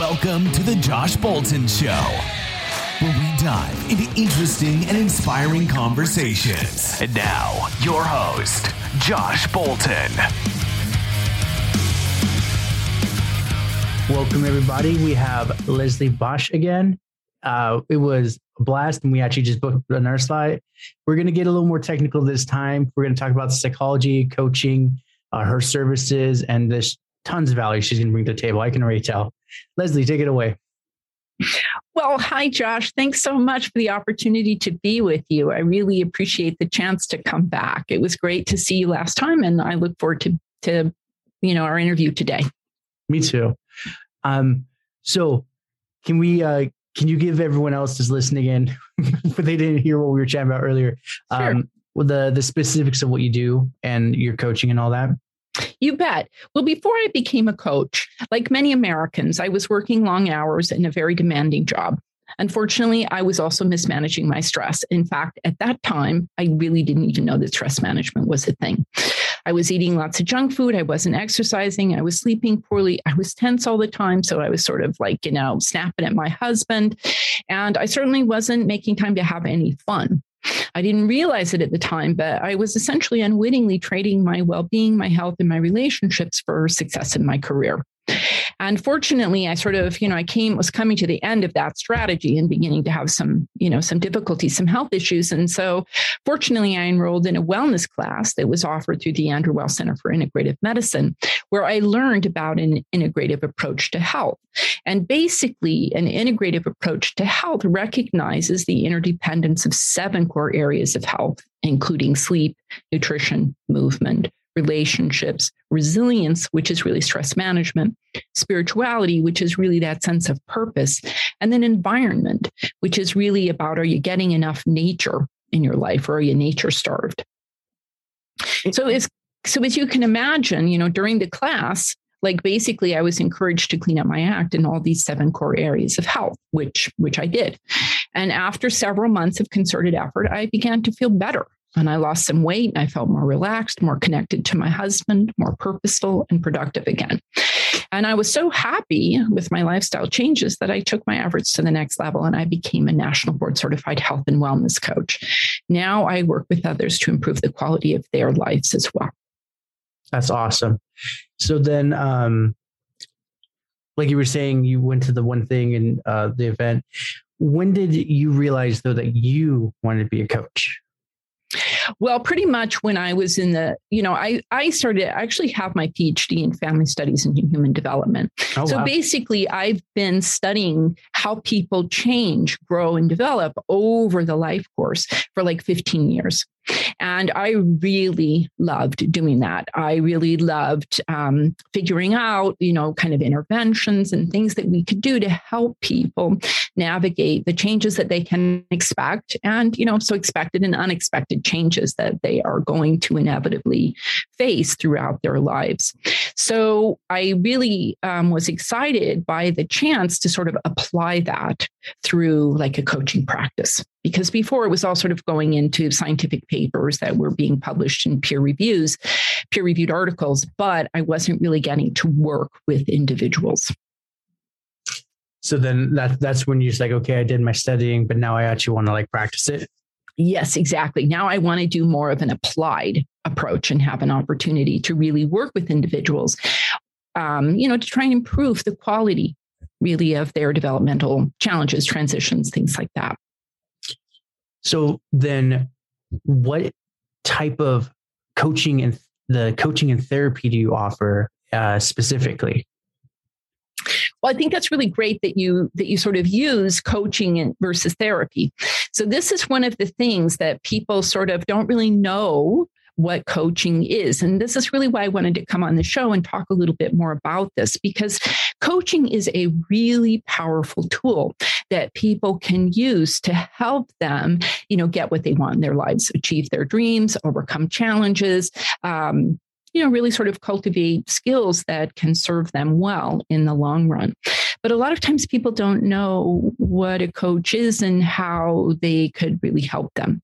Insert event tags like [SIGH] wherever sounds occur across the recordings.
Welcome to the Josh Bolton Show, where we dive into interesting and inspiring conversations. And now, your host, Josh Bolton. Welcome, everybody. We have Leslie Bosch again. Uh, it was a blast, and we actually just booked another slide. We're going to get a little more technical this time. We're going to talk about psychology, coaching, uh, her services, and there's tons of value she's going to bring to the table. I can already tell. Leslie, take it away. Well, hi, Josh. Thanks so much for the opportunity to be with you. I really appreciate the chance to come back. It was great to see you last time, and I look forward to, to you know, our interview today. Me too. Um, so, can we? Uh, can you give everyone else that's listening in, [LAUGHS] but they didn't hear what we were chatting about earlier, Sure. um, the the specifics of what you do and your coaching and all that? You bet. Well, before I became a coach, like many Americans, I was working long hours in a very demanding job. Unfortunately, I was also mismanaging my stress. In fact, at that time, I really didn't even know that stress management was a thing. I was eating lots of junk food. I wasn't exercising. I was sleeping poorly. I was tense all the time. So I was sort of like, you know, snapping at my husband. And I certainly wasn't making time to have any fun. I didn't realize it at the time, but I was essentially unwittingly trading my well being, my health, and my relationships for success in my career. And fortunately, I sort of, you know, I came, was coming to the end of that strategy and beginning to have some, you know, some difficulties, some health issues. And so fortunately, I enrolled in a wellness class that was offered through the Andrew Weil Center for Integrative Medicine, where I learned about an integrative approach to health. And basically, an integrative approach to health recognizes the interdependence of seven core areas of health, including sleep, nutrition, movement, relationships, resilience, which is really stress management, spirituality, which is really that sense of purpose, and then environment, which is really about are you getting enough nature in your life or are you nature starved? So mm-hmm. as so as you can imagine, you know, during the class, like basically I was encouraged to clean up my act in all these seven core areas of health, which which I did. And after several months of concerted effort, I began to feel better. And I lost some weight I felt more relaxed, more connected to my husband, more purposeful and productive again. And I was so happy with my lifestyle changes that I took my efforts to the next level and I became a national board certified health and wellness coach. Now I work with others to improve the quality of their lives as well. That's awesome. So then, um, like you were saying, you went to the one thing in uh, the event. When did you realize though that you wanted to be a coach? Well, pretty much when I was in the, you know, I I started I actually have my PhD in family studies and human development. Oh, so wow. basically, I've been studying how people change, grow, and develop over the life course for like 15 years. And I really loved doing that. I really loved um, figuring out, you know, kind of interventions and things that we could do to help people navigate the changes that they can expect and, you know, so expected and unexpected changes that they are going to inevitably face throughout their lives. So I really um, was excited by the chance to sort of apply that through like a coaching practice. Because before it was all sort of going into scientific papers that were being published in peer reviews, peer reviewed articles, but I wasn't really getting to work with individuals. So then that that's when you're just like, okay, I did my studying, but now I actually want to like practice it. Yes, exactly. Now I want to do more of an applied approach and have an opportunity to really work with individuals, um, you know, to try and improve the quality really of their developmental challenges, transitions, things like that. So then, what type of coaching and the coaching and therapy do you offer uh, specifically? Well, I think that's really great that you that you sort of use coaching versus therapy. So this is one of the things that people sort of don't really know what coaching is. And this is really why I wanted to come on the show and talk a little bit more about this because coaching is a really powerful tool that people can use to help them, you know, get what they want in their lives, achieve their dreams, overcome challenges, um, you know, really sort of cultivate skills that can serve them well in the long run. But a lot of times people don't know what a coach is and how they could really help them.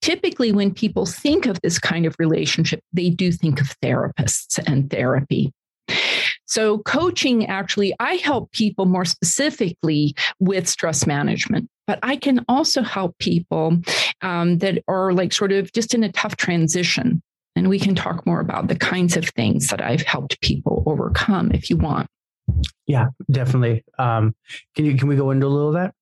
Typically, when people think of this kind of relationship, they do think of therapists and therapy. So, coaching actually, I help people more specifically with stress management, but I can also help people um, that are like sort of just in a tough transition. And we can talk more about the kinds of things that I've helped people overcome if you want. Yeah, definitely. Um, can you can we go into a little of that?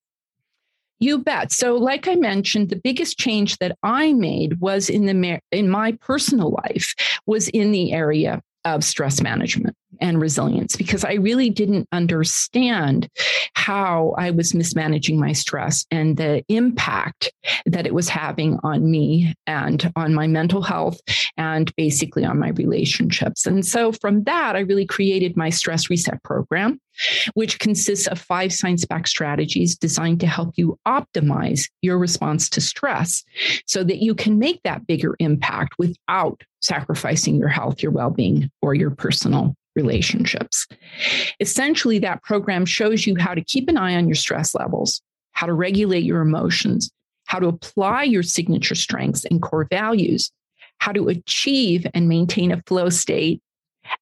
You bet. So, like I mentioned, the biggest change that I made was in the in my personal life was in the area of stress management and resilience because I really didn't understand how I was mismanaging my stress and the impact that it was having on me and on my mental health and basically on my relationships. And so from that, I really created my stress reset program, which consists of five science backed strategies designed to help you optimize your response to stress so that you can make that bigger impact without sacrificing your health, your well being, or your personal relationships. Essentially, that program shows you how to keep an eye on your stress levels, how to regulate your emotions, how to apply your signature strengths and core values, how to achieve and maintain a flow state,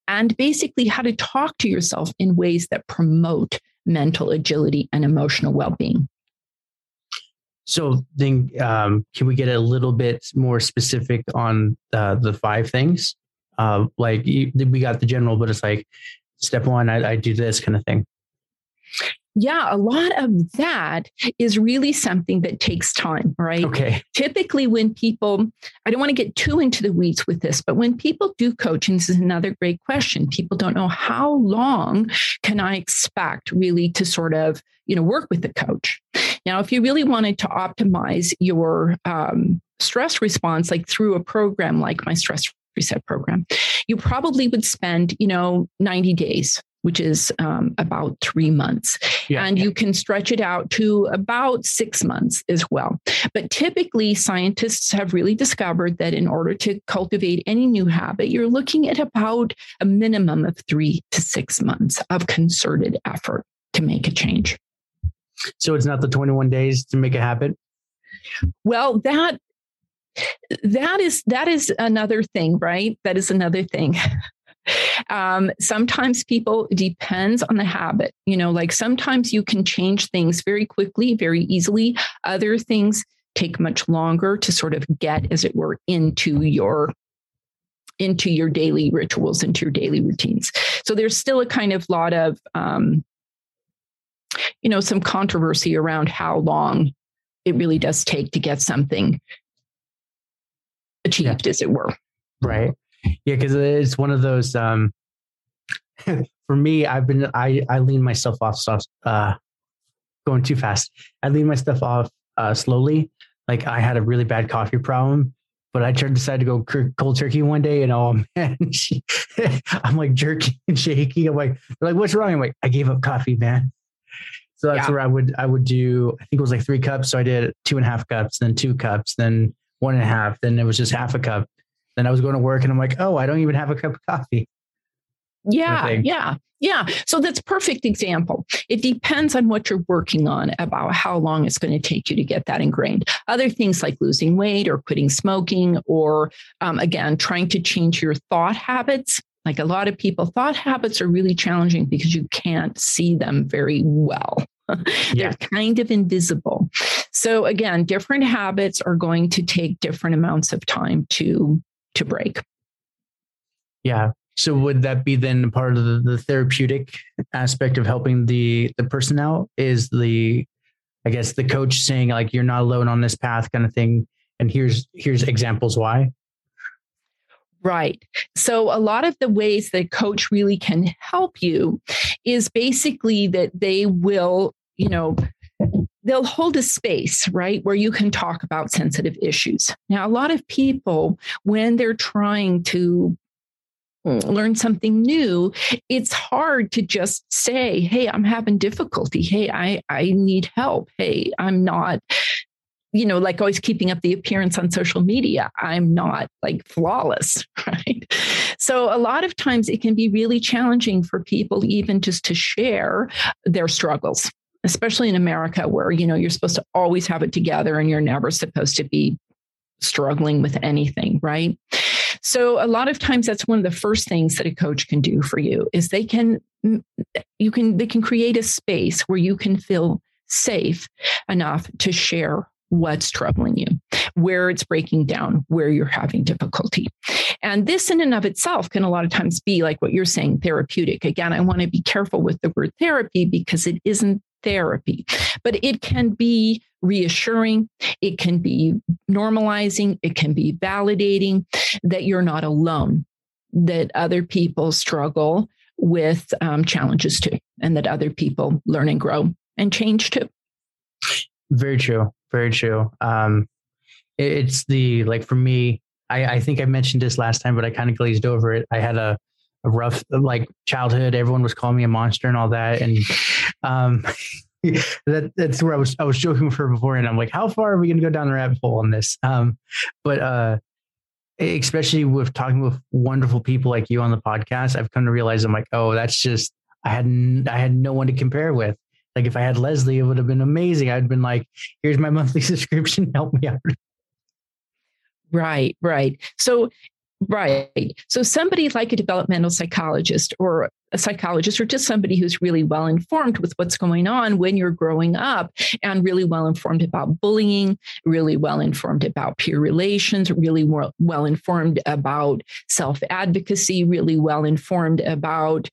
and basically how to talk to yourself in ways that promote mental agility and emotional well being. So then, um, can we get a little bit more specific on the, the five things? Uh, like we got the general, but it's like step one, I, I do this kind of thing. Yeah, a lot of that is really something that takes time, right? Okay. Typically, when people, I don't want to get too into the weeds with this, but when people do coaching, this is another great question. People don't know how long can I expect really to sort of, you know, work with the coach. Now, if you really wanted to optimize your um, stress response, like through a program like my stress reset program, you probably would spend, you know, 90 days which is um, about three months. Yeah, and yeah. you can stretch it out to about six months as well. But typically, scientists have really discovered that in order to cultivate any new habit, you're looking at about a minimum of three to six months of concerted effort to make a change. So it's not the 21 days to make a habit? Well, that that is that is another thing right? That is another thing. [LAUGHS] Um, sometimes people depends on the habit you know like sometimes you can change things very quickly very easily. Other things take much longer to sort of get as it were into your into your daily rituals into your daily routines. So there's still a kind of lot of um, you know some controversy around how long it really does take to get something achieved, yeah. as it were. Right. Yeah, because it's one of those. Um, [LAUGHS] for me, I've been I I lean myself off stuff uh, going too fast. I lean my stuff off uh, slowly. Like I had a really bad coffee problem, but I tried decided to go cold turkey one day, and oh [LAUGHS] man, she, [LAUGHS] I'm like jerking and shaking. I'm like, like, what's wrong? I'm like, I gave up coffee, man. So that's yeah. where I would I would do. I think it was like three cups. So I did two and a half cups, then two cups, then one and a half. Then it was just half a cup. Then I was going to work and I'm like, oh, I don't even have a cup of coffee. Yeah, yeah, yeah. So that's perfect example. It depends on what you're working on about how long it's going to take you to get that ingrained. Other things like losing weight or quitting smoking, or um, again, trying to change your thought habits. Like a lot of people, thought habits are really challenging because you can't see them very well. [LAUGHS] They're kind of invisible. So again, different habits are going to take different amounts of time to to break. Yeah. So would that be then part of the, the therapeutic aspect of helping the the person out? Is the I guess the coach saying like you're not alone on this path kind of thing, and here's here's examples why. Right. So, a lot of the ways that coach really can help you is basically that they will, you know, they'll hold a space, right, where you can talk about sensitive issues. Now, a lot of people, when they're trying to hmm. learn something new, it's hard to just say, Hey, I'm having difficulty. Hey, I, I need help. Hey, I'm not you know, like always keeping up the appearance on social media. I'm not like flawless, [LAUGHS] right? So a lot of times it can be really challenging for people even just to share their struggles, especially in America where, you know, you're supposed to always have it together and you're never supposed to be struggling with anything, right? So a lot of times that's one of the first things that a coach can do for you is they can mm, you can they can create a space where you can feel safe enough to share what's troubling you, where it's breaking down, where you're having difficulty. And this, in and of itself, can a lot of times be like what you're saying therapeutic. Again, I want to be careful with the word therapy because it isn't therapy, but it can be reassuring, it can be normalizing, it can be validating that you're not alone, that other people struggle with um, challenges too, and that other people learn and grow and change too. Very true. Very true. Um, it, it's the like for me. I, I think I mentioned this last time, but I kind of glazed over it. I had a, a rough like childhood. Everyone was calling me a monster and all that, and um, [LAUGHS] that that's where I was. I was joking with her before, and I'm like, how far are we going to go down the rabbit hole on this? Um, but uh, especially with talking with wonderful people like you on the podcast, I've come to realize I'm like, oh, that's just I had I had no one to compare with. Like if I had Leslie, it would have been amazing. I'd been like, here's my [LAUGHS] monthly subscription, help me out. Right, right. So Right. So somebody like a developmental psychologist or a psychologist or just somebody who's really well informed with what's going on when you're growing up and really well informed about bullying, really well informed about peer relations, really well informed about self advocacy, really well informed about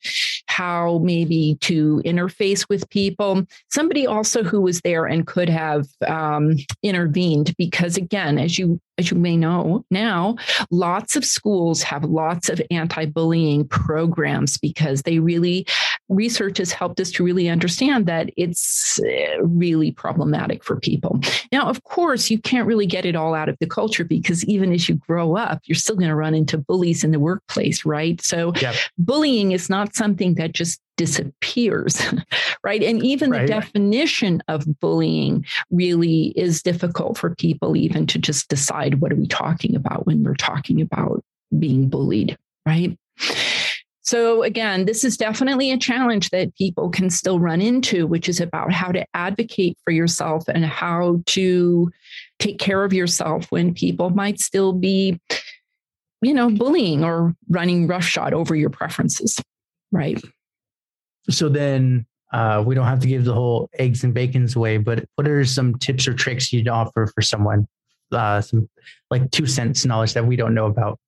how maybe to interface with people. Somebody also who was there and could have um, intervened because, again, as you as you may know now, lots of schools have lots of anti-bullying programs because they really research has helped us to really understand that it's uh, really problematic for people. Now, of course, you can't really get it all out of the culture because even as you grow up, you're still going to run into bullies in the workplace, right? So, yep. bullying is not something that just disappears, [LAUGHS] right? And even right. the definition of bullying really is difficult for people even to just decide what are we talking about when we're talking about being bullied, right? So, again, this is definitely a challenge that people can still run into, which is about how to advocate for yourself and how to take care of yourself when people might still be, you know, bullying or running roughshod over your preferences. Right. So then uh, we don't have to give the whole eggs and bacons away, but what are some tips or tricks you'd offer for someone? Uh, some like two cents knowledge that we don't know about.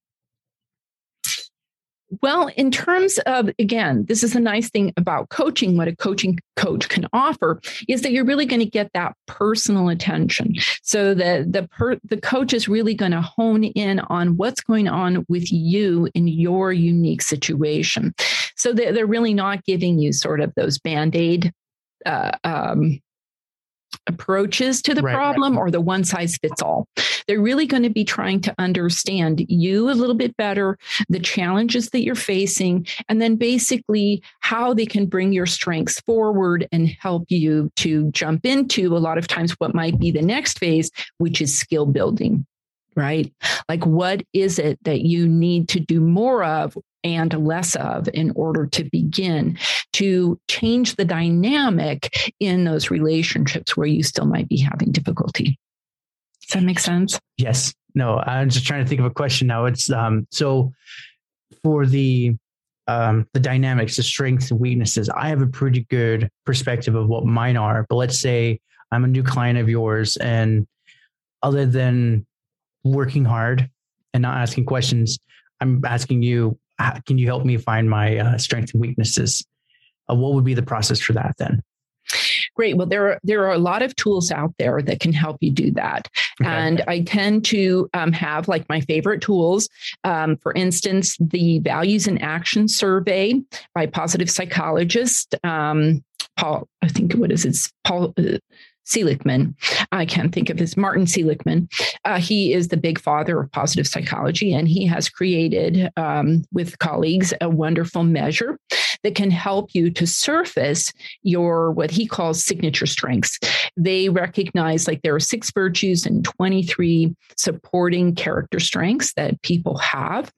Well, in terms of, again, this is a nice thing about coaching. What a coaching coach can offer is that you're really going to get that personal attention. So the, the, per, the coach is really going to hone in on what's going on with you in your unique situation. So they're, they're really not giving you sort of those band aid uh, um, approaches to the right, problem right. or the one size fits all. They're really going to be trying to understand you a little bit better, the challenges that you're facing, and then basically how they can bring your strengths forward and help you to jump into a lot of times what might be the next phase, which is skill building right? Like, what is it that you need to do more of and less of in order to begin to change the dynamic in those relationships where you still might be having difficulty. Does that make sense? Yes. No, I'm just trying to think of a question now. It's um so for the um the dynamics, the strengths and weaknesses, I have a pretty good perspective of what mine are. But let's say I'm a new client of yours and other than working hard and not asking questions, I'm asking you can you help me find my uh, strengths and weaknesses? Uh, what would be the process for that then? Great. Well, there are there are a lot of tools out there that can help you do that, okay. and I tend to um, have like my favorite tools. Um, for instance, the Values and Action Survey by positive psychologist um, Paul. I think what is it? Paul. Uh, Seligman. I can't think of his Martin Seligman. Uh, he is the big father of positive psychology, and he has created um, with colleagues a wonderful measure that can help you to surface your what he calls signature strengths. They recognize like there are six virtues and 23 supporting character strengths that people have.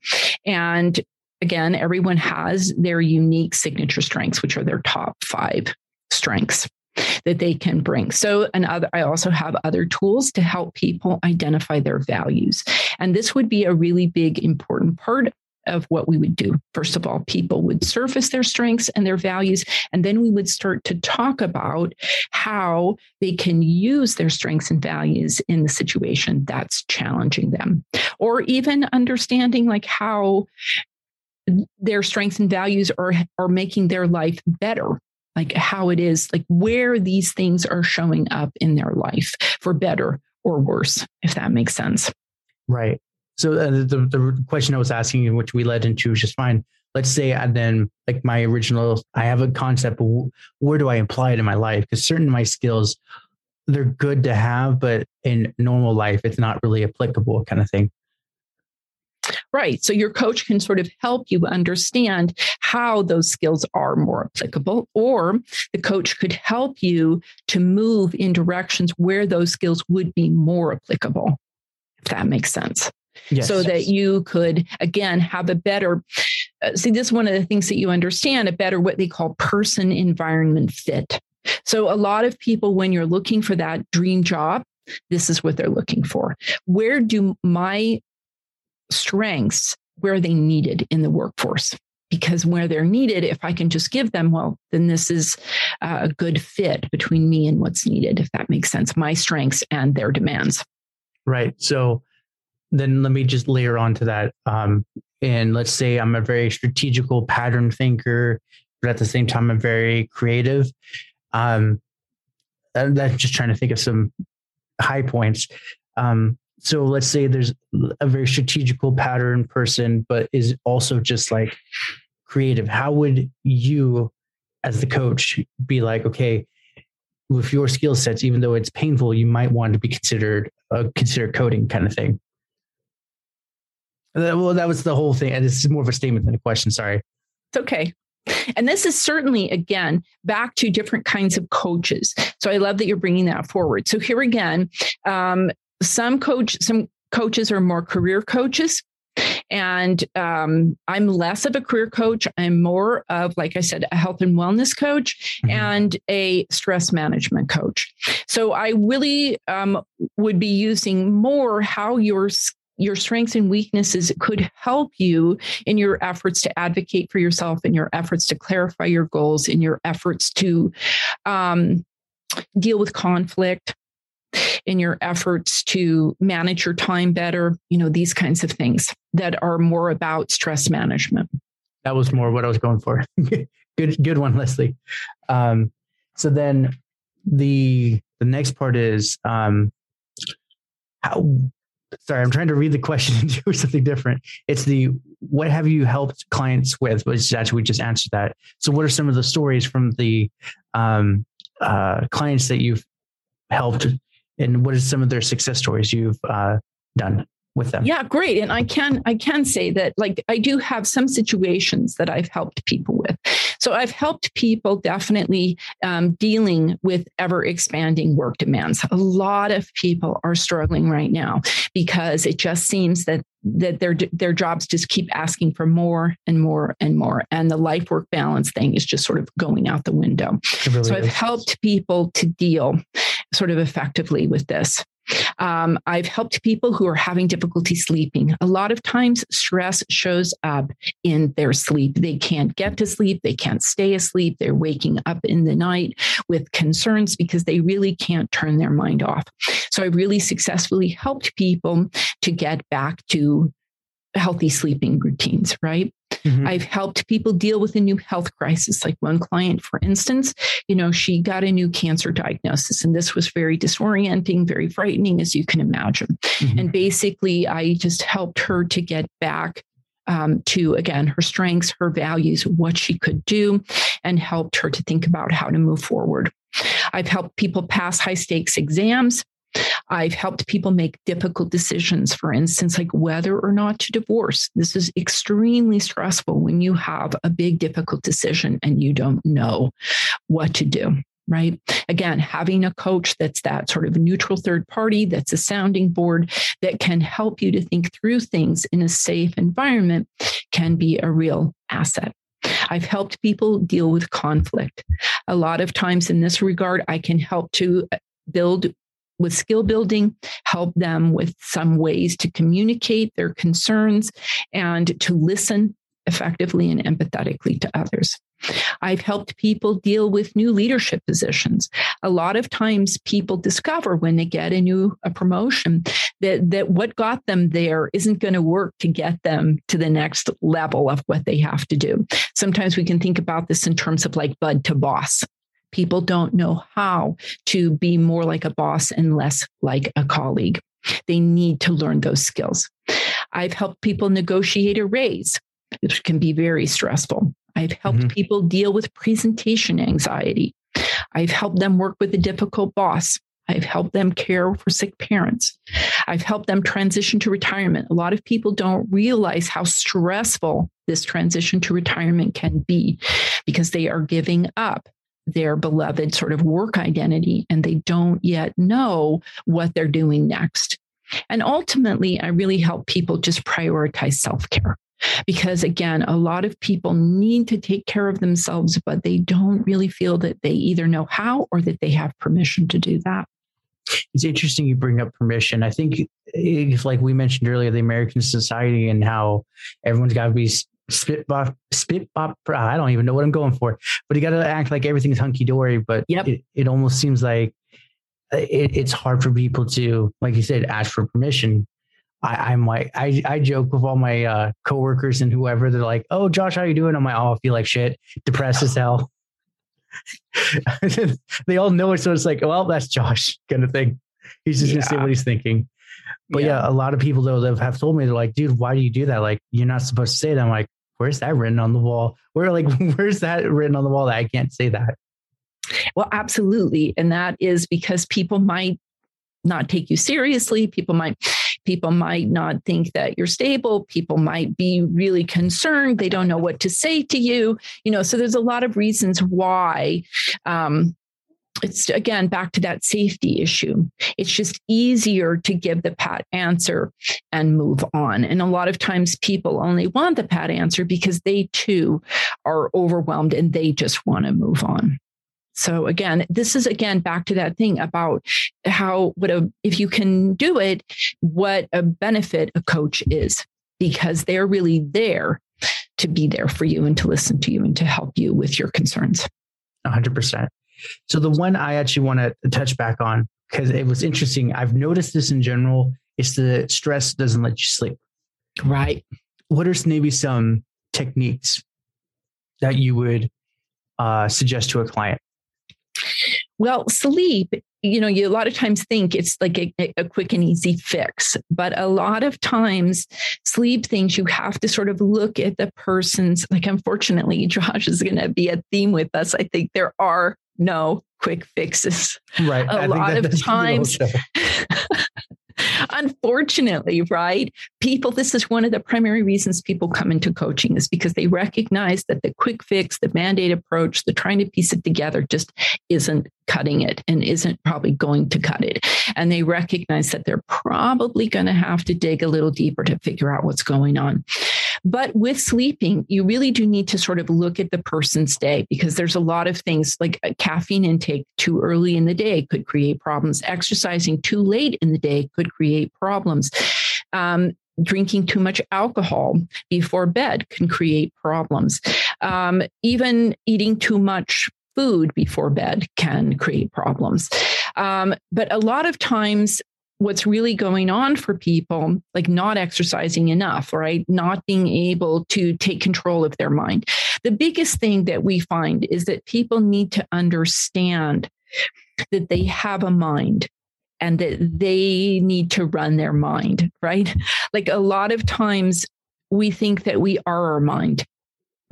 And again, everyone has their unique signature strengths, which are their top five strengths. That they can bring. So, and other, I also have other tools to help people identify their values. And this would be a really big, important part of what we would do. First of all, people would surface their strengths and their values, and then we would start to talk about how they can use their strengths and values in the situation that's challenging them, or even understanding like how their strengths and values are are making their life better like how it is like where these things are showing up in their life for better or worse if that makes sense right so uh, the, the question I was asking, which we led into, is just fine. Let's say, and then like my original, I have a concept. where do I apply it in my life? Because certain of my skills, they're good to have, but in normal life, it's not really applicable, kind of thing. Right. So your coach can sort of help you understand how those skills are more applicable, or the coach could help you to move in directions where those skills would be more applicable, if that makes sense yes. so that you could again have a better uh, see this is one of the things that you understand a better what they call person environment fit so a lot of people when you're looking for that dream job this is what they're looking for where do my strengths where they needed in the workforce because where they're needed if i can just give them well then this is a good fit between me and what's needed if that makes sense my strengths and their demands right so then let me just layer onto that. Um, and let's say I'm a very strategical pattern thinker, but at the same time, I'm very creative. Um, that's just trying to think of some high points. Um, so let's say there's a very strategical pattern person, but is also just like creative. How would you, as the coach, be like, okay, with your skill sets, even though it's painful, you might want to be considered uh, consider coding kind of thing. Well, that was the whole thing. And this is more of a statement than a question. Sorry. It's okay. And this is certainly, again, back to different kinds of coaches. So I love that you're bringing that forward. So here again, um, some coach, some coaches are more career coaches. And um, I'm less of a career coach. I'm more of, like I said, a health and wellness coach mm-hmm. and a stress management coach. So I really um, would be using more how your your strengths and weaknesses could help you in your efforts to advocate for yourself, in your efforts to clarify your goals, in your efforts to um, deal with conflict, in your efforts to manage your time better, you know, these kinds of things that are more about stress management. That was more what I was going for. [LAUGHS] good, good one, Leslie. Um, so then the the next part is um, how sorry, I'm trying to read the question [LAUGHS] and do something different. It's the what have you helped clients with? Which actually we just answered that. So, what are some of the stories from the um, uh, clients that you've helped, and what are some of their success stories you've uh, done? With them. Yeah great. And i can i can say that like i do have some situations that i've helped people with. So i've helped people definitely um, dealing with ever expanding work demands. A lot of people are struggling right now because it just seems that that their their jobs just keep asking for more and more and more and the life work balance thing is just sort of going out the window. Really so i've helped people to deal sort of effectively with this um, I've helped people who are having difficulty sleeping. A lot of times, stress shows up in their sleep. They can't get to sleep, they can't stay asleep, they're waking up in the night with concerns because they really can't turn their mind off. So, I really successfully helped people to get back to healthy sleeping routines, right? Mm-hmm. I've helped people deal with a new health crisis. Like one client, for instance, you know, she got a new cancer diagnosis, and this was very disorienting, very frightening, as you can imagine. Mm-hmm. And basically, I just helped her to get back um, to again her strengths, her values, what she could do, and helped her to think about how to move forward. I've helped people pass high stakes exams. I've helped people make difficult decisions, for instance, like whether or not to divorce. This is extremely stressful when you have a big, difficult decision and you don't know what to do right? Again, having a coach that's that sort of neutral third party, that's a sounding board that can help you to think through things in a safe environment can be a real asset. I've helped people deal with conflict. A lot of times in this regard, I can help to uh, build with skill building, help them with some ways to communicate their concerns and to listen effectively and empathetically to others. I've helped people deal with new leadership positions. A lot of times people discover when they get a new a promotion that that what got them there isn't going to work to get them to the next level of what they have to do. Sometimes we can think about this in terms of like bud to boss. People don't know how to be more like a boss and less like a colleague. They need to learn those skills. I've helped people negotiate a raise, which can be very stressful. I've helped mm-hmm. people deal with presentation anxiety. I've helped them work with a difficult boss. I've helped them care for sick parents. I've helped them transition to retirement. A lot of people don't realize how stressful this transition to retirement can be because they are giving up their beloved sort of work identity and they don't yet know what they're doing next. And ultimately, I really help people just prioritize self care. Because again, a lot of people need to take care of themselves, but they don't really feel that they either know how or that they have permission to do that. It's interesting you bring up permission. I think if, like we mentioned earlier, the American society and how everyone's got to be spit bop, spit bop. I don't even know what I'm going for, but you got to act like everything's hunky dory. But yep. it, it almost seems like uh, it, it's hard for people to, like you said, ask for permission. I, am like, I, I joke with all my uh, coworkers and whoever. They're like, "Oh, Josh, how you doing?" I'm like, "Oh, I feel like shit, depressed as hell." [LAUGHS] they all know it, so it's like, "Well, that's Josh," kind of thing. He's just yeah. gonna say what he's thinking. But yeah. yeah. a lot of people though that have told me they're like, "Dude, why do you do that? Like, you're not supposed to say that." I'm like, "Where's that written on the wall? Where like, [LAUGHS] where's that written on the wall that I can't say that?" Well, absolutely, and that is because people might not take you seriously. People might people might not think that you're stable. People might be really concerned. They don't know what to say to you. You know, so there's a lot of reasons why. Um, it's again back to that safety issue. It's just easier to give the pat answer and move on. And a lot of times people only want the pat answer because they too are overwhelmed and they just want to move on. So again, this is again back to that thing about how what a if you can do it, what a benefit a coach is because they're really there to be there for you and to listen to you and to help you with your concerns. 100%. So the one I actually want to touch back on because it was interesting. I've noticed this in general. It's the stress doesn't let you sleep. Right. What are maybe some techniques that you would uh, suggest to a client? Well, sleep, you know, you a lot of times think it's like a, a, quick and easy fix, but a lot of times sleep things you have to sort of look at the person's, like, unfortunately, [LAUGHS] Josh is going to be a theme with us. I think there are no quick fixes. Right. A I lot of times. [LAUGHS] Unfortunately, right? People, this is one of the primary reasons people come into coaching is because they recognize that the quick fix, the mandate approach, the trying to piece it together just isn't cutting it and isn't probably going to cut it. And they recognize that they're probably going to have to dig a little deeper to figure out what's going on. But with sleeping, you really do need to sort of look at the person's day because there's a lot of things like caffeine intake too early in the day could create problems. Exercising too late in the day could create problems. Um, drinking too much alcohol before bed can create problems. Um, even eating too much food before bed can create problems. Um, but a lot of times, what's really going on for people, like not exercising enough, right? Not being able to take control of their mind. The biggest thing that we find is that people need to understand that they have a mind and that they need to run their mind, right? Like a lot of times we think that we are our mind,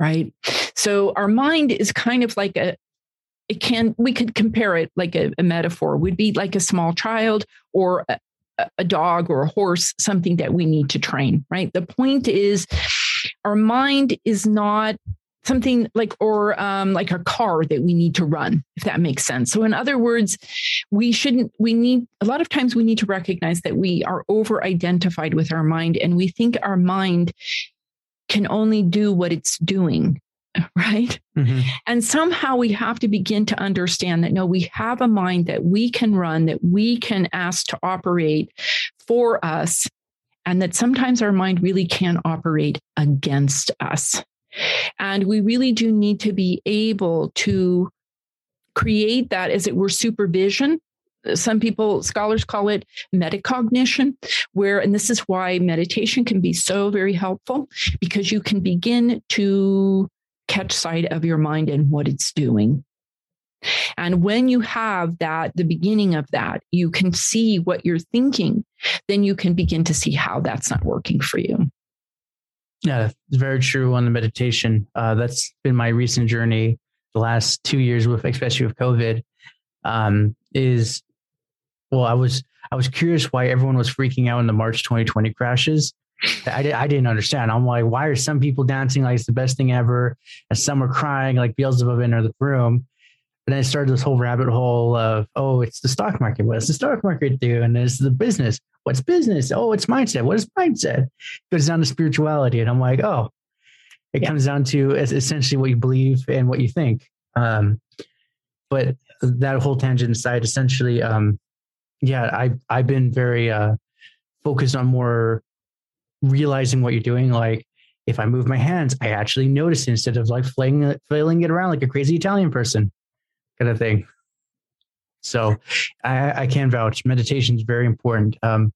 right? So our mind is kind of like a, it can we could compare it like a, a metaphor. Would be like a small child or a, a dog or a horse something that we need to train right? The point is our mind is not something like or um, like a car that we need to run if that makes sense. So in other words we shouldn't we need a lot of times we need to recognize that we are over identified with our mind and we think our mind can only do what it's doing [LAUGHS] right? Mm-hmm. And somehow we have to begin to understand that no, we have a mind that we can run, that we can ask to operate for us, and that sometimes our mind really can operate against us. And we really do need to be able to create that, as it were, supervision some people scholars call it metacognition where and this is why meditation can be so very helpful because you can begin to catch sight of your mind and what it's doing. And when you have that the beginning of that you can see what you're thinking then you can begin to see how that's not working for you. Yeah it's very true on the meditation. Uh, that's been my recent journey the last two years with especially with covid um, is well, I was I was curious why everyone was freaking out in the March 2020 crashes. I, did, I didn't understand. I'm like, why are some people dancing like it's the best thing ever, and some are crying like Beelzebub in the room? And then I started this whole rabbit hole of, oh, it's the stock market. What does the stock market do? And it's the business. What's business? Oh, it's mindset. What is mindset? It goes down to spirituality. And I'm like, oh, it yeah. comes down to essentially what you believe and what you think. Um, but that whole tangent aside, essentially, um, yeah, I I've been very uh, focused on more realizing what you're doing. Like if I move my hands, I actually notice it instead of like flailing flailing it around like a crazy Italian person, kind of thing. So I, I can vouch. Meditation is very important. Um,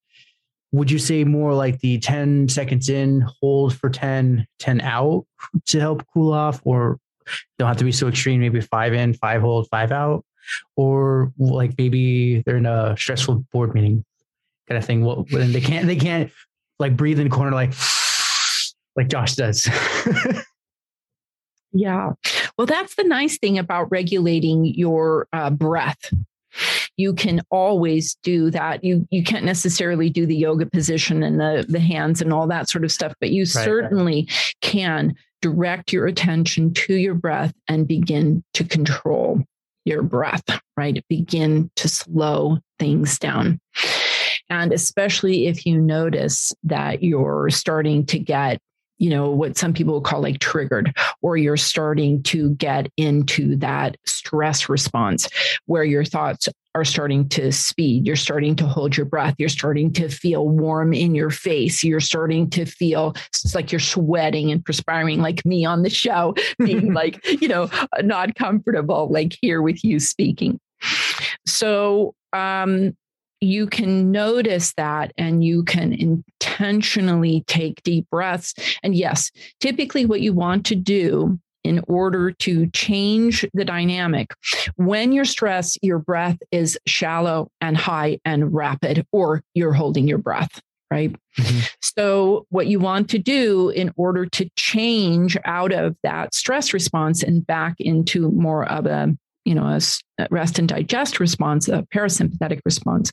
would you say more like the 10 seconds in, hold for 10, 10 out to help cool off, or don't have to be so extreme, maybe five in, five hold, five out? or like maybe they're in a stressful board meeting kind of thing. Well, they can't they can't like breathe in the corner like like Josh does. [LAUGHS] yeah. Well, that's the nice thing about regulating your uh, breath. You can always do that. You you can't necessarily do the yoga position and the the hands and all that sort of stuff, but you right, certainly can direct your attention to your breath and begin to control your breath, right? Begin to slow things down. And especially if you notice that you're starting to get you know what some people call like triggered or you're starting to get into that stress response where your thoughts are starting to speed. You're starting to hold your breath. You're starting to feel warm in your face. You're starting to feel it's like you're sweating and perspiring, like me on the show, [LAUGHS] being like, you know, not comfortable, like here with you speaking. So, um, you can notice that and you can intentionally take deep breaths. And yes, typically what you want to do in order to change the dynamic. When you're stressed, your breath is shallow and high and rapid, or you're holding your breath, right? Mm-hmm. So, what you want to do in order to change out of that stress response and back into more of a you know, a rest and digest response, a parasympathetic response,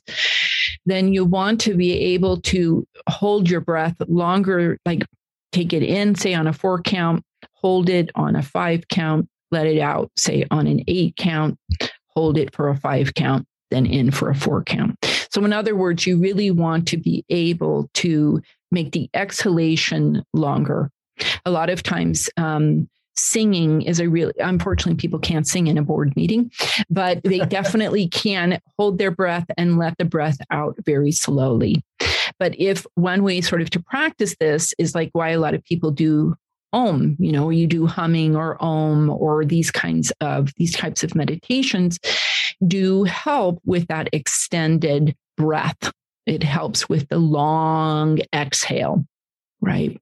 then you want to be able to hold your breath longer, like take it in, say on a four count, hold it on a five count, let it out, say on an eight count, hold it for a five count, then in for a four count. So, in other words, you really want to be able to make the exhalation longer. A lot of times, um, singing is a really unfortunately people can't sing in a board meeting but they [LAUGHS] definitely can hold their breath and let the breath out very slowly but if one way sort of to practice this is like why a lot of people do om, you know, you do humming or om or these kinds of these types of meditations do help with that extended breath. It helps with the long exhale, right?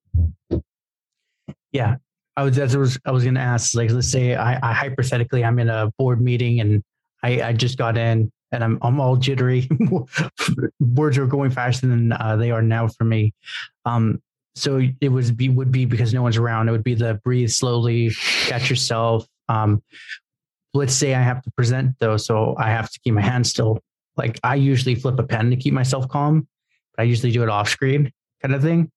Yeah. I was, I was, going to ask, like, let's say I, I, hypothetically, I'm in a board meeting and I, I just got in and I'm, I'm all jittery. [LAUGHS] Words are going faster than uh, they are now for me. Um, so it would be would be because no one's around. It would be the breathe slowly, catch yourself. Um, let's say I have to present though, so I have to keep my hands still. Like I usually flip a pen to keep myself calm, but I usually do it off screen, kind of thing.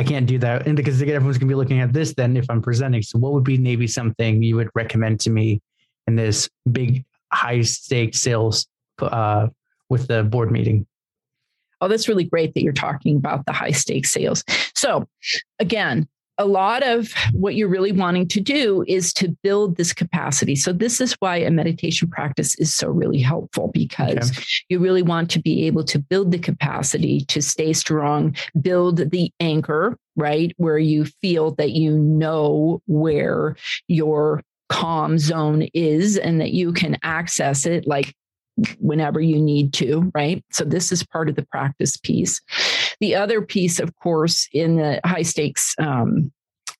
I can't do that, and because again, everyone's gonna be looking at this then if I'm presenting. So what would be maybe something you would recommend to me in this big high stake sales uh, with the board meeting? Oh, that's really great that you're talking about the high stakes sales. So, again, a lot of what you're really wanting to do is to build this capacity. So, this is why a meditation practice is so really helpful because okay. you really want to be able to build the capacity to stay strong, build the anchor, right? Where you feel that you know where your calm zone is and that you can access it like whenever you need to, right? So, this is part of the practice piece. The other piece, of course, in the high stakes um,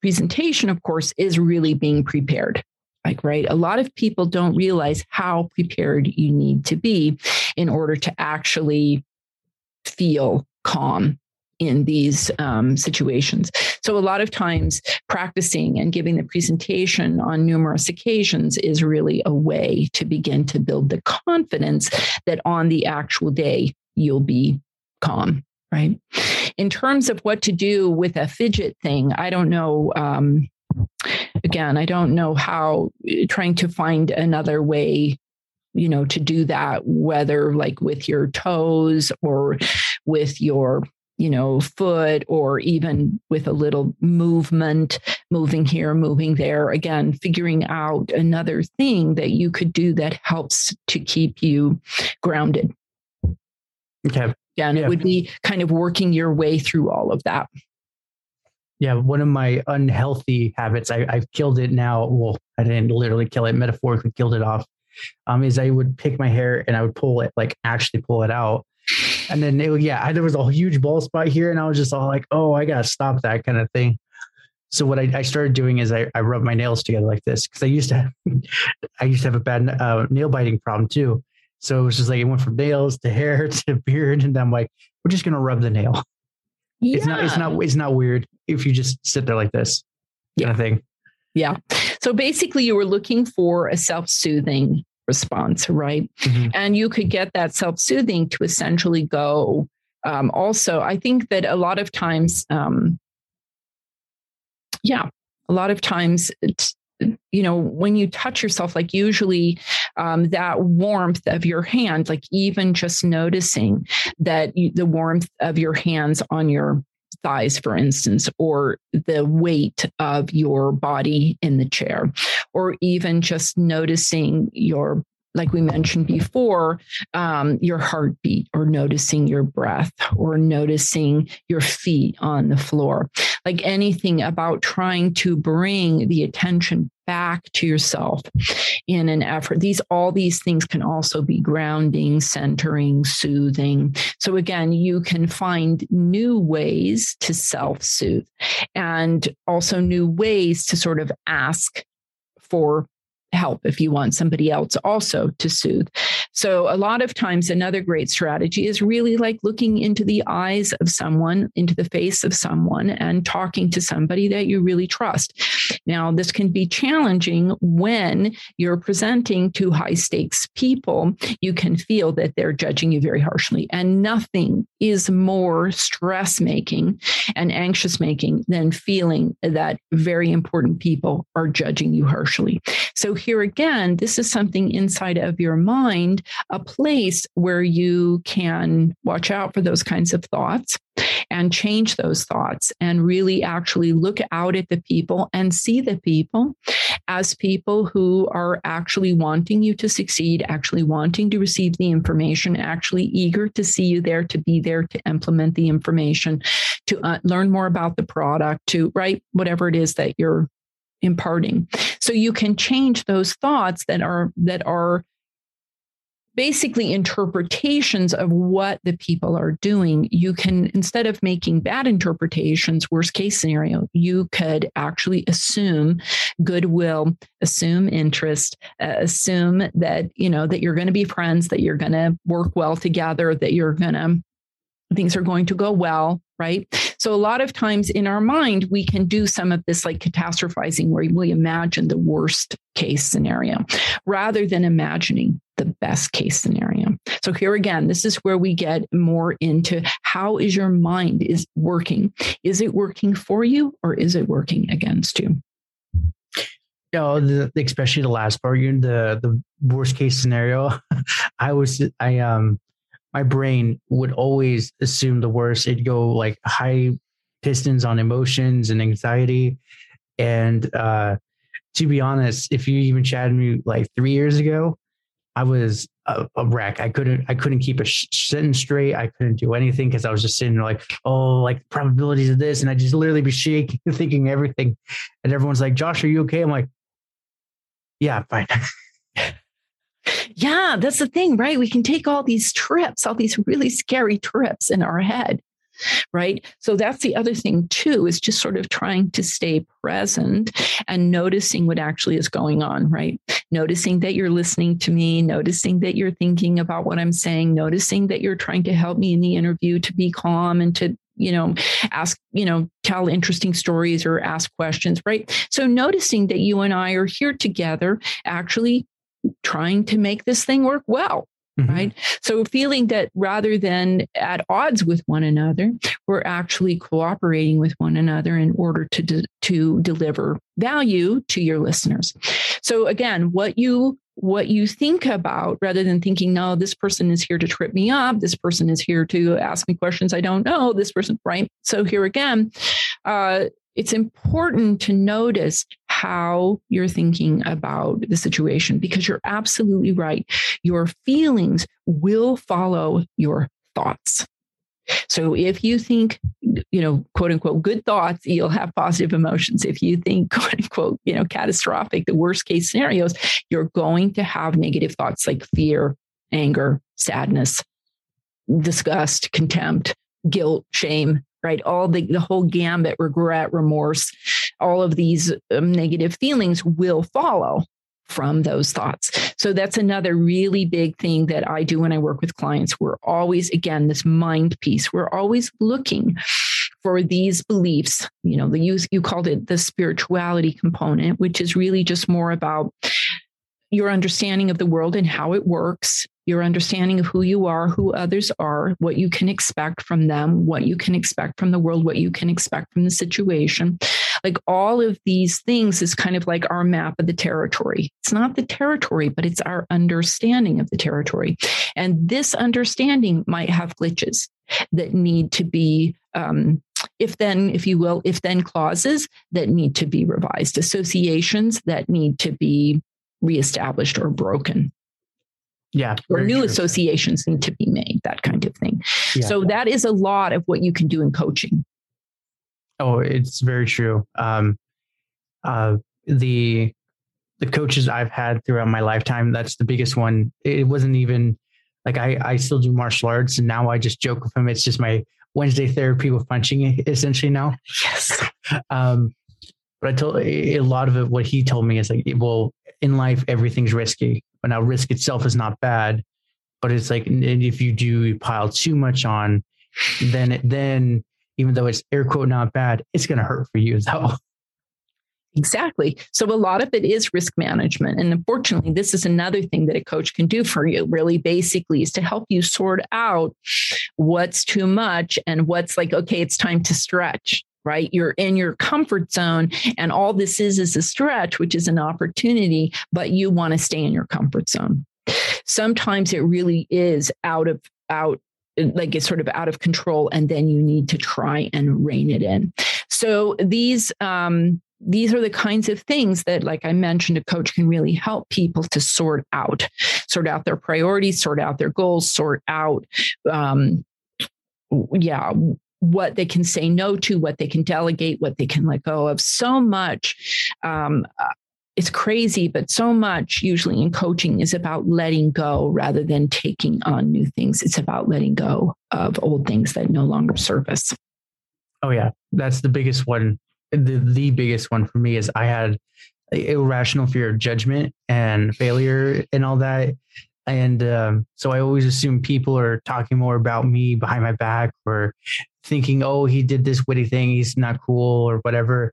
presentation, of course, is really being prepared. Like, right? A lot of people don't realize how prepared you need to be in order to actually feel calm in these um, situations. So, a lot of times, practicing and giving the presentation on numerous occasions is really a way to begin to build the confidence that on the actual day you'll be calm. Right. In terms of what to do with a fidget thing, I don't know. Um, again, I don't know how trying to find another way you know to do that whether like with your toes or with your you know, foot or even with a little movement, moving here, moving there. Again, figuring out another thing that you could do that helps to keep you grounded. Okay. Again, yeah. it would be kind of working your way through all of that. Yeah, one of my unhealthy habits, I, I've killed it now. Well, I didn't literally kill it, metaphorically killed it off. Um, is I would pick my hair and I would pull it, like actually pull it out and then it, yeah, I, there was a huge bald spot here, and I was just all like, "Oh, I gotta stop that kind of thing." So what I, I started doing is I, I rub my nails together like this because I used to have, [LAUGHS] I used to have a bad uh, nail biting problem too. So it was just like it went from nails to hair [LAUGHS] to beard, and I'm like, we're just gonna rub the nail. Yeah. It's not it's not it's not weird if you just sit there like this kind yeah. of thing. Yeah. So basically, you were looking for a self soothing response, right? Mm-hmm. And you could get that self soothing to essentially go. Um, also, I think that a lot of times, um, yeah, a lot of times, you know, when you touch yourself, like usually um, that warmth of your hand, like even just noticing that you, the warmth of your hands on your thighs, for instance, or the weight of your body in the chair, or even just noticing your like we mentioned before, um, your heartbeat or noticing your breath or noticing your feet on the floor. Like anything about trying to bring the attention back to yourself in an effort. These all these things can also be grounding, centering, soothing. So again, you can find new ways to self-soothe and also new ways to sort of ask for help if you want somebody else also to soothe. So, a lot of times, another great strategy is really like looking into the eyes of someone, into the face of someone, and talking to somebody that you really trust. Now, this can be challenging when you're presenting to high stakes people. You can feel that they're judging you very harshly, and nothing is more stress making and anxious making than feeling that very important people are judging you harshly. So, here again, this is something inside of your mind, a place where you can watch out for those kinds of thoughts and change those thoughts and really actually look out at the people and see the people as people who are actually wanting you to succeed, actually wanting to receive the information, actually eager to see you there, to be there, to implement the information, to uh, learn more about the product, to write whatever it is that you're imparting. So you can change those thoughts that are that are basically interpretations of what the people are doing. You can instead of making bad interpretations worst case scenario you could actually assume goodwill assume interest uh, assume that you know that you're going to be friends that you're going to work well together that you're going to things are going to go well right? So a lot of times in our mind, we can do some of this like catastrophizing where we imagine the worst case scenario rather than imagining the best case scenario. So here again, this is where we get more into how is your mind is working? Is it working for you or is it working against you? you know, especially the last part, the the worst case scenario. [LAUGHS] I was I um my brain would always assume the worst. It'd go like high pistons on emotions and anxiety. And uh, to be honest, if you even chatted me like three years ago, I was a, a wreck. I couldn't I couldn't keep a sh- sentence straight. I couldn't do anything because I was just sitting there like, oh, like probabilities of this, and I just literally be shaking, [LAUGHS] thinking everything. And everyone's like, Josh, are you okay? I'm like, yeah, fine. [LAUGHS] yeah, that's the thing, right? We can take all these trips, all these really scary trips in our head right? So that's the other thing too is just sort of trying to stay present and noticing what actually is going on right? Noticing that you're listening to me noticing that you're thinking about what i'm saying noticing that you're trying to help me in the interview to be calm and to you know ask you know tell interesting stories or ask questions right? So noticing that you and i are here together actually trying to make this thing work well Mm-hmm. Right. So feeling that rather than at odds with one another, we're actually cooperating with one another in order to, de- to deliver value to your listeners. So again, what you what you think about rather than thinking, no, this person is here to trip me up. This person is here to ask me questions I don't know. This person, right? So here again, uh, it's important to notice how you're thinking about the situation because you're absolutely right. Your feelings will follow your thoughts. So if you think, you know, quote unquote, good thoughts, you'll have positive emotions. If you think, [LAUGHS] quote unquote, you know, catastrophic, the worst case scenarios, you're going to have negative thoughts like fear, anger, sadness, disgust, contempt, guilt, shame, right? All the, the whole gambit, regret, remorse, all of these um, negative feelings will follow from those thoughts. So that's another really big thing that I do when I work with clients. We're always, again, this mind piece, we're always looking for these beliefs. You know, the use you called it the spirituality component, which is really just more about your understanding of the world and how it works, your understanding of who you are, who others are, what you can expect from them, what you can expect from the world, what you can expect from the situation. Like all of these things is kind of like our map of the territory. It's not the territory, but it's our understanding of the territory. And this understanding might have glitches that need to be um, if then, if you will, if then clauses that need to be revised, associations that need to be reestablished or broken. Yeah. Or new true. associations need to be made, that kind of thing. Yeah. So that is a lot of what you can do in coaching. Oh, it's very true. Um, uh, the the coaches I've had throughout my lifetime, that's the biggest one. It wasn't even like I, I still do martial arts and now I just joke with him. It's just my Wednesday therapy with punching essentially now. Yes. [LAUGHS] um, but I told a lot of it, what he told me is like, well, in life, everything's risky. But now risk itself is not bad, but it's like if you do pile too much on, then then even though it's air quote not bad, it's going to hurt for you [LAUGHS] though. Exactly. So a lot of it is risk management. And unfortunately, this is another thing that a coach can do for you, really basically, is to help you sort out what's too much and what's like, okay, it's time to stretch right? You're in your comfort zone, and all this is is a stretch, which is an opportunity, but you want to stay in your comfort zone. Sometimes it really is out of out like it's sort of out of control and then you need to try and rein it in so these um these are the kinds of things that like i mentioned a coach can really help people to sort out sort out their priorities sort out their goals sort out um yeah what they can say no to, what they can delegate, what they can let go of. So much. Um, uh, it's crazy, but so much usually in coaching is about letting go rather than taking on new things. It's about letting go of old things that no longer serve us. Oh yeah, that's the biggest one. The the biggest one for me is I had irrational fear of judgment and failure and all that. And um, so I always assume people are talking more about me behind my back or thinking, oh, he did this witty thing, he's not cool or whatever.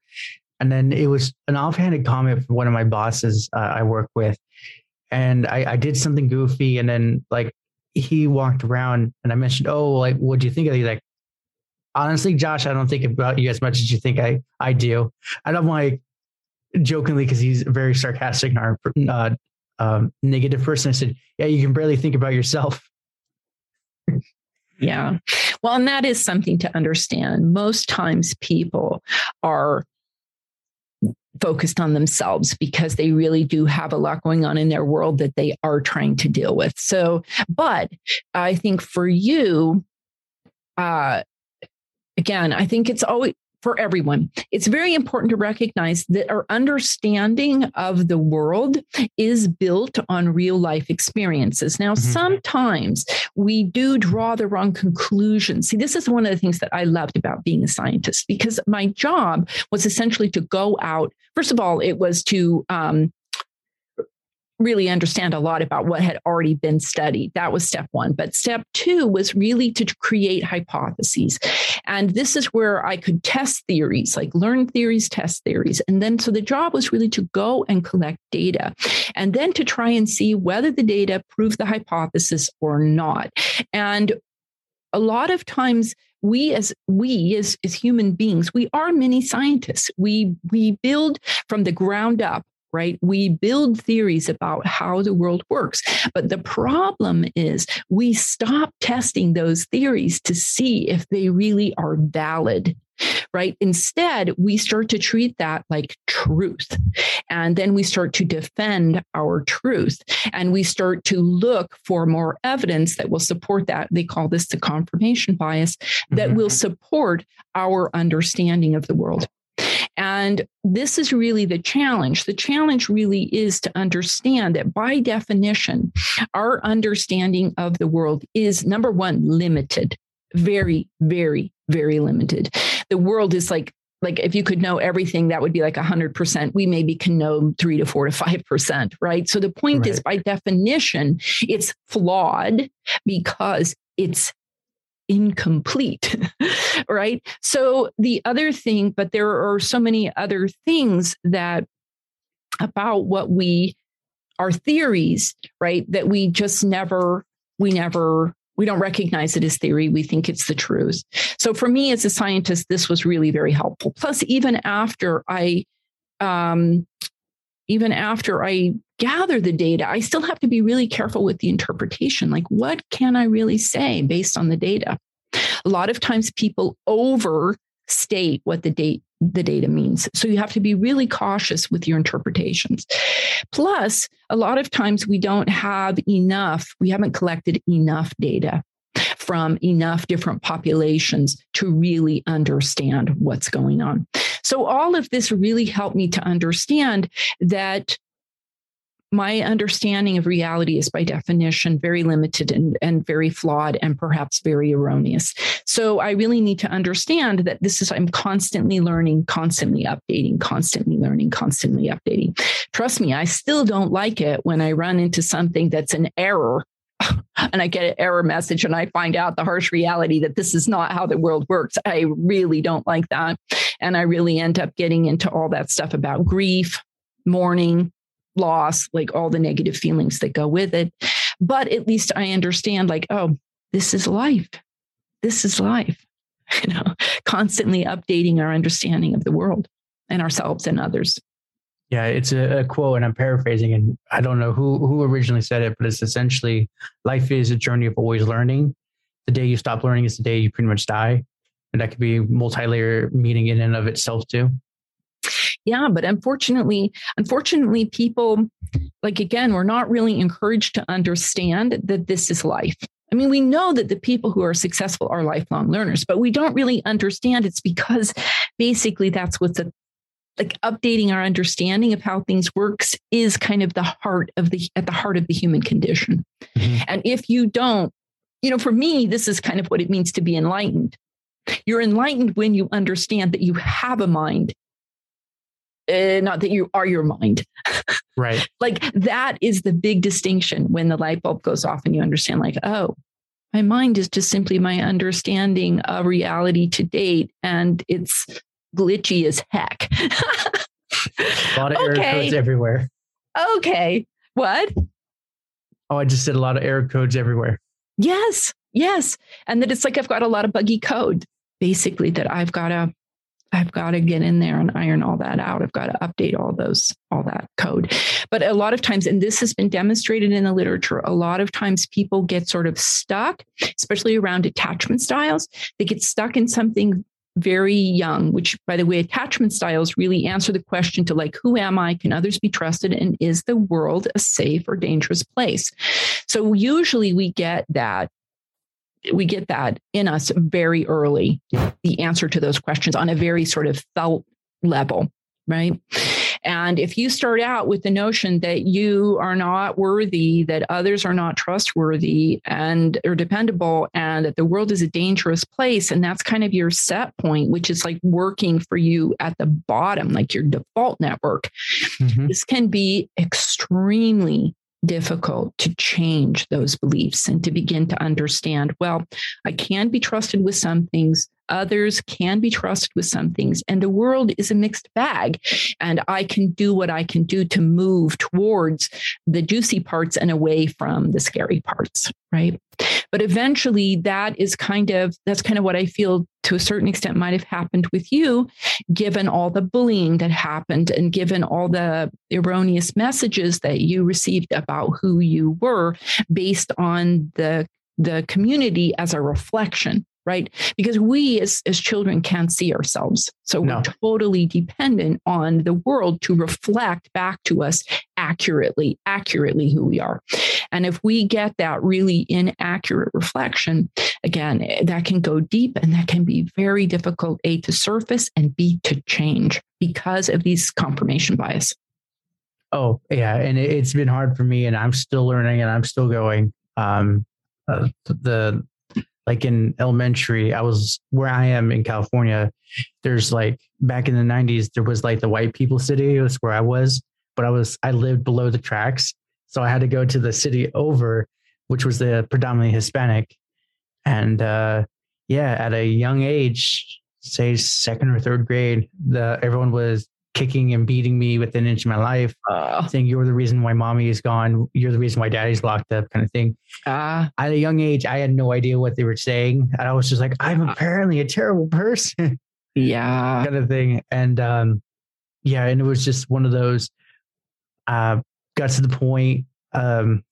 And then it was an offhanded comment from one of my bosses uh, I work with. And I, I did something goofy. And then like he walked around and I mentioned, oh, like, what do you think of it? Like, honestly, Josh, I don't think about you as much as you think I, I do. And I'm like, jokingly, because he's very sarcastic and uh, um, negative person. I said, yeah, you can barely think about yourself. [LAUGHS] Yeah. Well, and that is something to understand. Most times people are focused on themselves because they really do have a lot going on in their world that they are trying to deal with. So, but I think for you, uh, again, I think it's always for everyone. It's very important to recognize that our understanding of the world is built on real life experiences. Now, mm-hmm. sometimes we do draw the wrong conclusions. See, this is one of the things that I loved about being a scientist because my job was essentially to go out. First of all, it was to um, really understand a lot about what had already been studied. That was step one. But step two was really to create hypotheses. And this is where I could test theories, like learn theories, test theories. And then so the job was really to go and collect data and then to try and see whether the data proved the hypothesis or not. And a lot of times we as we as, as human beings we are many scientists we we build from the ground up right? We build theories about how the world works. But the problem is we stop testing those theories to see if they really are valid right? Instead, we start to treat that like truth. And then we start to defend our truth and we start to look for more evidence that will support that. They call this the confirmation bias that mm-hmm. will support our understanding of the world. And this is really the challenge. The challenge really is to understand that by definition, our understanding of the world is number one, limited, very, very, very limited. The world is like like if you could know everything that would be like 100% we maybe can know 3 to 4 to 5% right so the point right. is by definition it's flawed because it's incomplete, [LAUGHS] right? So the other thing, but there are so many other things that about what we our theories, right? That we just never, we never, we don't recognize it as theory. We think it's the truth. So for me as a scientist, this was really very helpful. Plus, even after I, um, even after I gather the data, I still have to be really careful with the interpretation. Like, what can I really say based on the data? A lot of times people overstate what the date the data means. So you have to be really cautious with your interpretations. Plus, a lot of times we don't have enough, we haven't collected enough data from enough different populations to really understand what's going on. So all of this really helped me to understand that my understanding of reality is by definition very limited and, and very flawed and perhaps very erroneous. So I really need to understand that this is, I'm constantly learning, constantly updating, constantly learning, constantly updating. Trust me, I still don't like it when I run into something that's an error [LAUGHS] and I get an error message and I find out the harsh reality that this is not how the world works. I really don't like that. And I really end up getting into all that stuff about grief, mourning, loss, like all the negative feelings that go with it. But at least I understand, like, oh, this is life. This is life. [LAUGHS] You know, constantly updating our understanding of the world and ourselves and others. Yeah, it's a, a, quote, and I'm paraphrasing, and I don't know who who originally said it, but it's essentially life is a journey of always learning. The day you stop learning is the day you pretty much die, and that could be multi-layer meaning in and of itself too yeah but unfortunately unfortunately people like again we're not really encouraged to understand that this is life I mean, we know that the people who are successful are lifelong learners, but we don't really understand it's because basically that's what's a, like updating our understanding of how things works is kind of the heart of the at the heart of the human condition. Mm-hmm. And if you don't, you know, for me, this is kind of what it means to be enlightened. You're enlightened when you understand that you have a mind uh, not that you are your mind. [LAUGHS] Right. like that is the big distinction when the light bulb goes off and you understand, like, oh, my mind is just simply my understanding of reality to date, and it's glitchy as heck. a [LAUGHS] lot of okay. error codes everywhere. Okay. What? Oh, I just said a lot of error codes everywhere. Yes. Yes. And that it's like I've got a lot of buggy code, basically, that I've got to I've got to get in there and iron all that out. I've got to update all those, all that code. But a lot of times, and this has been demonstrated in the literature, a lot of times people get sort of stuck, especially around attachment styles. They get stuck in something very young, which by the way, attachment styles really answer the question to like, who am I? Can others be trusted? And is the world a safe or dangerous place? So usually we get that we get that in us very early, the answer to those questions on a very sort of felt level, right? And if you start out with the notion that you are not worthy, that others are not trustworthy and are dependable, and that the world is a dangerous place, and that's kind of your set point, which is like working for you at the bottom, like your default network, mm-hmm. this can be extremely difficult to change those beliefs and to begin to understand well, I can be trusted with some things. Others can be trusted with some things, and the world is a mixed bag. And I can do what I can do to move towards the juicy parts and away from the scary parts, right? But eventually, that is kind of that's kind of what I feel to a certain extent might have happened with you, given all the bullying that happened and given all the erroneous messages that you received about who you were based on the the community as a reflection right? Because we as, as children can't see ourselves. So no. we're totally dependent on the world to reflect back to us accurately, accurately who we are. And if we get that really inaccurate reflection, again, eh, that can go deep and that can be very difficult, A, to surface and B, to change because of these confirmation bias. Oh, yeah. And it's been hard for me and I'm still learning and I'm still going. Um, uh, the like in elementary, I was where I am in California. There's like back in the 90s, there was like the white people city. It was where I was, but I was, I lived below the tracks. So I had to go to the city over, which was the predominantly Hispanic. And uh, yeah, at a young age, say second or third grade, the everyone was kicking and beating me within an inch of my life, uh, saying you're the reason why mommy is gone, you're the reason why daddy's locked up, kind of thing. Uh, At a young age, I had no idea what they were saying. And I was just like, I'm apparently a terrible person. Yeah. kind of thing. And um, yeah, and it was just one of those uh got to the point um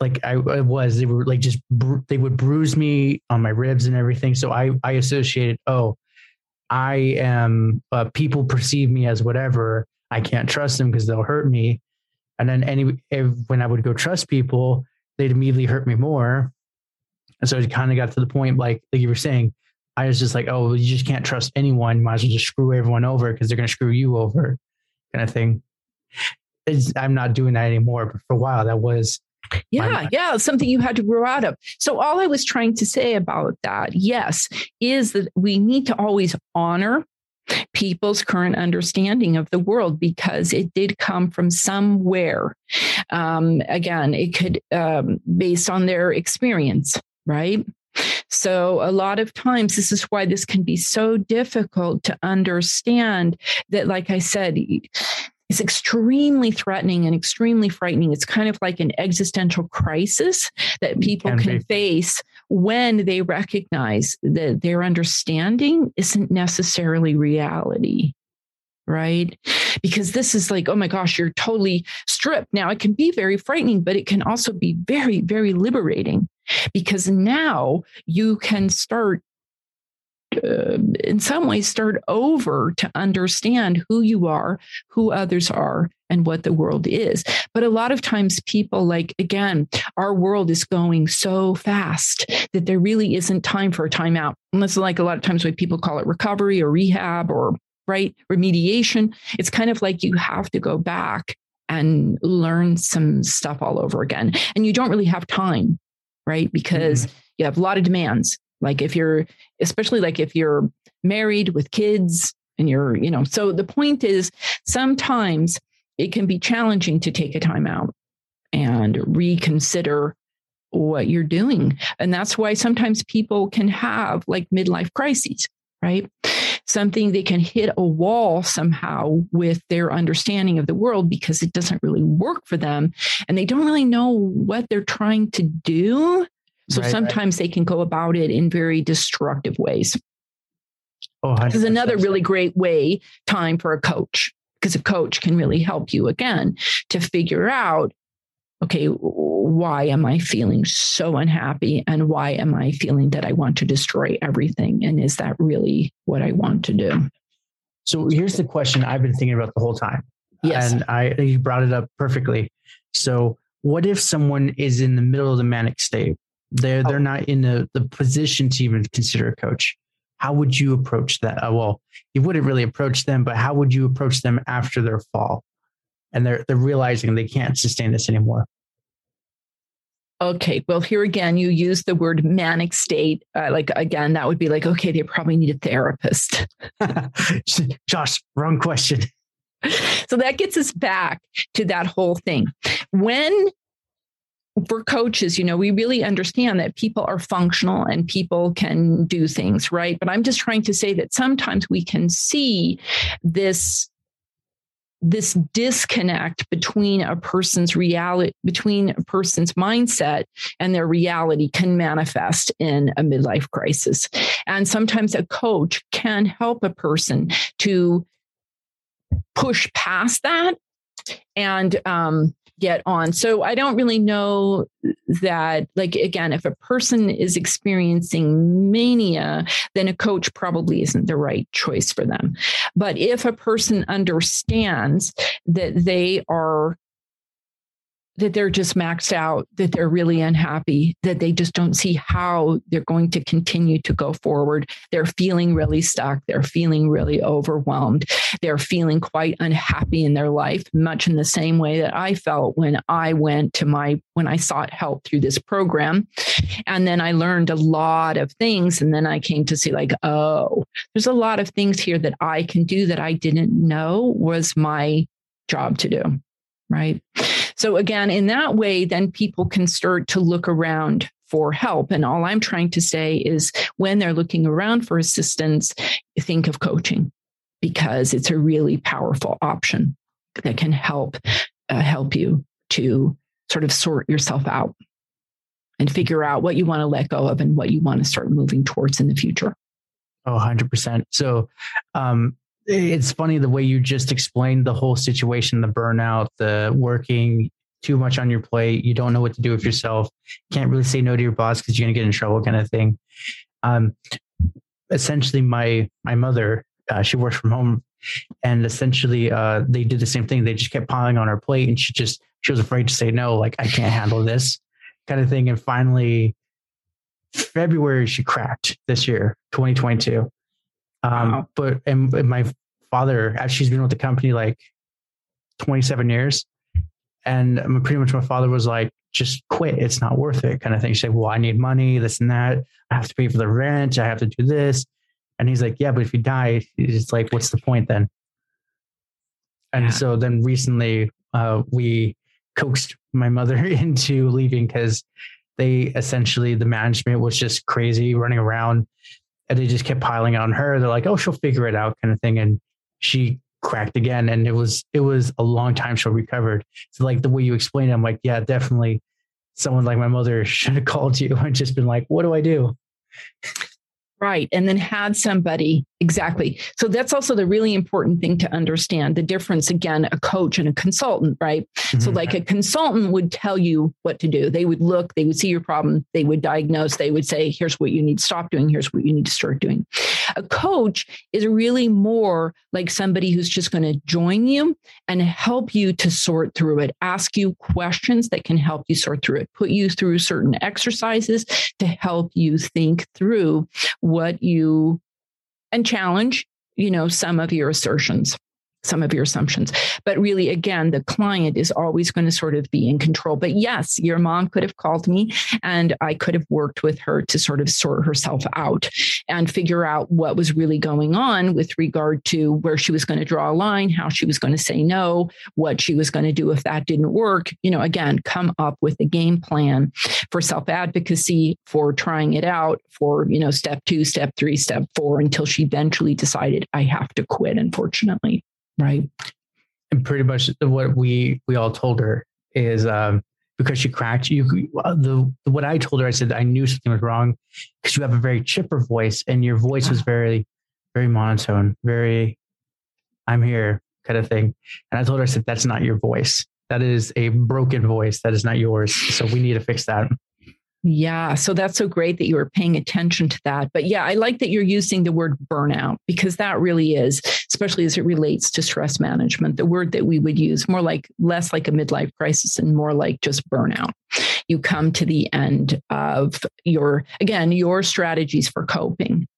like I, I, was they were like just bru- they would bruise me on my ribs and everything so i i associated oh I am uh, people perceive me as whatever. I can't trust them because they'll hurt me. And then any if, when I would go trust people, they'd immediately hurt me more. And so it kind of got to the point, like like you were saying, I was just like, oh, you just can't trust anyone. Might as well just screw everyone over because they're going to screw you over, kind of thing. It's, I'm not doing that anymore, but for a while that was yeah, yeah, something you had to grow out of. So, all I was trying to say about that, yes, is that we need to always honor people's current understanding of the world because it did come from somewhere. Um, again, it could, um, based on their experience, right? So, a lot of times, this is why this can be so difficult to understand that, like I said, is extremely threatening and extremely frightening. It's kind of like an existential crisis that people can, can face when they recognize that their understanding isn't necessarily reality. Right. Because this is like, oh my gosh, you're totally stripped. Now, it can be very frightening, but it can also be very, very liberating because now you can start uh, in some ways start over to understand who you are, who others are, and what the world is. But a lot of times, people like, again, our world is going so fast that there really isn't time for a timeout. Unless, like a lot of times, when people call it recovery or rehab or right remediation, it's kind of like you have to go back and learn some stuff all over again. And you don't really have time, right? Because mm-hmm. you have a lot of demands like if you're, especially like if you're married with kids and you're, you know, so the point is sometimes it can be challenging to take a time out and reconsider what you're doing. And that's why sometimes people can have like midlife crises, right? Something they can hit a wall somehow with their understanding of the world because it doesn't really work for them. And they don't really know what they're trying to do. So right, sometimes right. they can go about it in very destructive ways. Oh, this is another really great way time for a coach because a coach can really help you again to figure out okay why am i feeling so unhappy and why am i feeling that i want to destroy everything and is that really what i want to do So here's the question I've been thinking about the whole time. yes And I you brought it up perfectly. So what if someone is in the middle of the manic state? They're they're not in the, the position to even consider a coach. How would you approach that? Uh, well, you wouldn't really approach them, but how would you approach them after their fall? And they're they're realizing they can't sustain this anymore. okay well here again you use the word manic state uh, like again that would be like okay they probably need a therapist [LAUGHS] [LAUGHS] Josh, wrong question. so that gets us back to that whole thing. When for coaches, you know, we really understand that people are functional and people can do things, right? But I'm just trying to say that sometimes we can see this this disconnect between a person's reality between a person's mindset and their reality can manifest in a midlife crisis and sometimes a coach can help a person to push past that and um, get on. So I don't really know that, like, again, if a person is experiencing mania, then a coach probably isn't the right choice for them. But if a person understands that they are that they're just maxed out, that they're really unhappy, that they just don't see how they're going to continue to go forward. They're feeling really stuck. They're feeling really overwhelmed. They're feeling quite unhappy in their life, much in the same way that I felt when I went to my, when I sought help through this program. And then I learned a lot of things. And then I came to see, like, oh, there's a lot of things here that I can do that I didn't know was my job to do. Right. So, again, in that way, then people can start to look around for help. And all I'm trying to say is when they're looking around for assistance, think of coaching because it's a really powerful option that can help uh, help you to sort of sort yourself out and figure out what you want to let go of and what you want to start moving towards in the future. Oh, 100%. So um, it's funny the way you just explained the whole situation the burnout, the working too much on your plate. You don't know what to do with yourself. Can't really say no to your boss because you're going to get in trouble, kind of thing. Um, essentially, my my mother, uh, she works from home, and essentially, uh, they did the same thing. They just kept piling on her plate, and she just she was afraid to say no, like I can't handle this, kind of thing. And finally, February, she cracked this year, 2022. Um, Wow. But and, and my father, she's been with the company like 27 years, and pretty much my father was like, "Just quit. It's not worth it." Kind of thing. She said, "Well, I need money, this and that. I have to pay for the rent. I have to do this." And he's like, "Yeah, but if you die, it's like, what's the point then?" And Yeah. so then recently, uh, we coaxed my mother [LAUGHS] into leaving because they essentially the management was just crazy running around and they just kept piling on her they're like oh she'll figure it out kind of thing and she cracked again and it was it was a long time she recovered so like the way you explained it i'm like yeah definitely someone like my mother [LAUGHS] should have called you and just been like what do i do Right. And then had somebody, exactly. So that's also the really important thing to understand the difference again, a coach and a consultant, right? So, Mhm. like a consultant would tell you what to do. They would look, they would see your problem, they would diagnose, they would say, here's what you need to stop doing, here's what you need to start doing. A coach is really more like somebody who's just going to join you and help you to sort through it, ask you questions that can help you sort through it, put you through certain exercises to help you think through what you and challenge, you know, some of your assertions some of your assumptions. But really, again, the client is always going to sort of be in control. But yes, your mom could have called me and I could have worked with her to sort of sort herself out and figure out what was really going on with regard to where she was going to draw a line, how she was going to say no, what she was going to do if that didn't work. You know, again, come up with a game plan for self advocacy, for trying it out, for, you know, step two, step three, step four, until she eventually decided I have to quit, unfortunately. Right. and pretty much what we we all told her is um because she cracked you the what i told her i said i knew something was wrong because you have a very chipper voice and your voice was very very monotone, very I'm here kind of thing. And I told her, I said, that's not your voice. That is a broken voice. That is not yours. So we need to fix that. Yeah. So that's so great that you were paying attention to that. But yeah, I like that you're using the word burnout because that really is, especially as it relates to stress management, the word that we would use more like less like a midlife crisis and more like just burnout. You come to the end of your, again, your strategies for coping.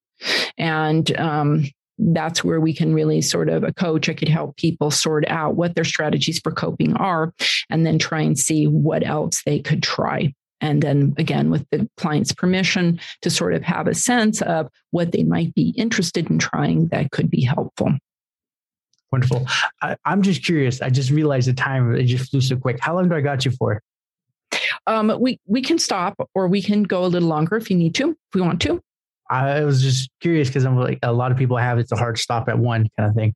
And um, that's where we can really sort of a coach i could help people sort out what their strategies for coping are and then try and see what else they could try and then again with the client's permission to sort of have a sense of what they might be interested in trying that could be helpful. Wonderful. I, am just curious. I just realized the time it just flew so quick. How long do i got you for? Um, we we can stop or we can go a little longer if you need to if we want to. I was just curious because i'm like a lot of people have it's a hard stop at one kind of thing.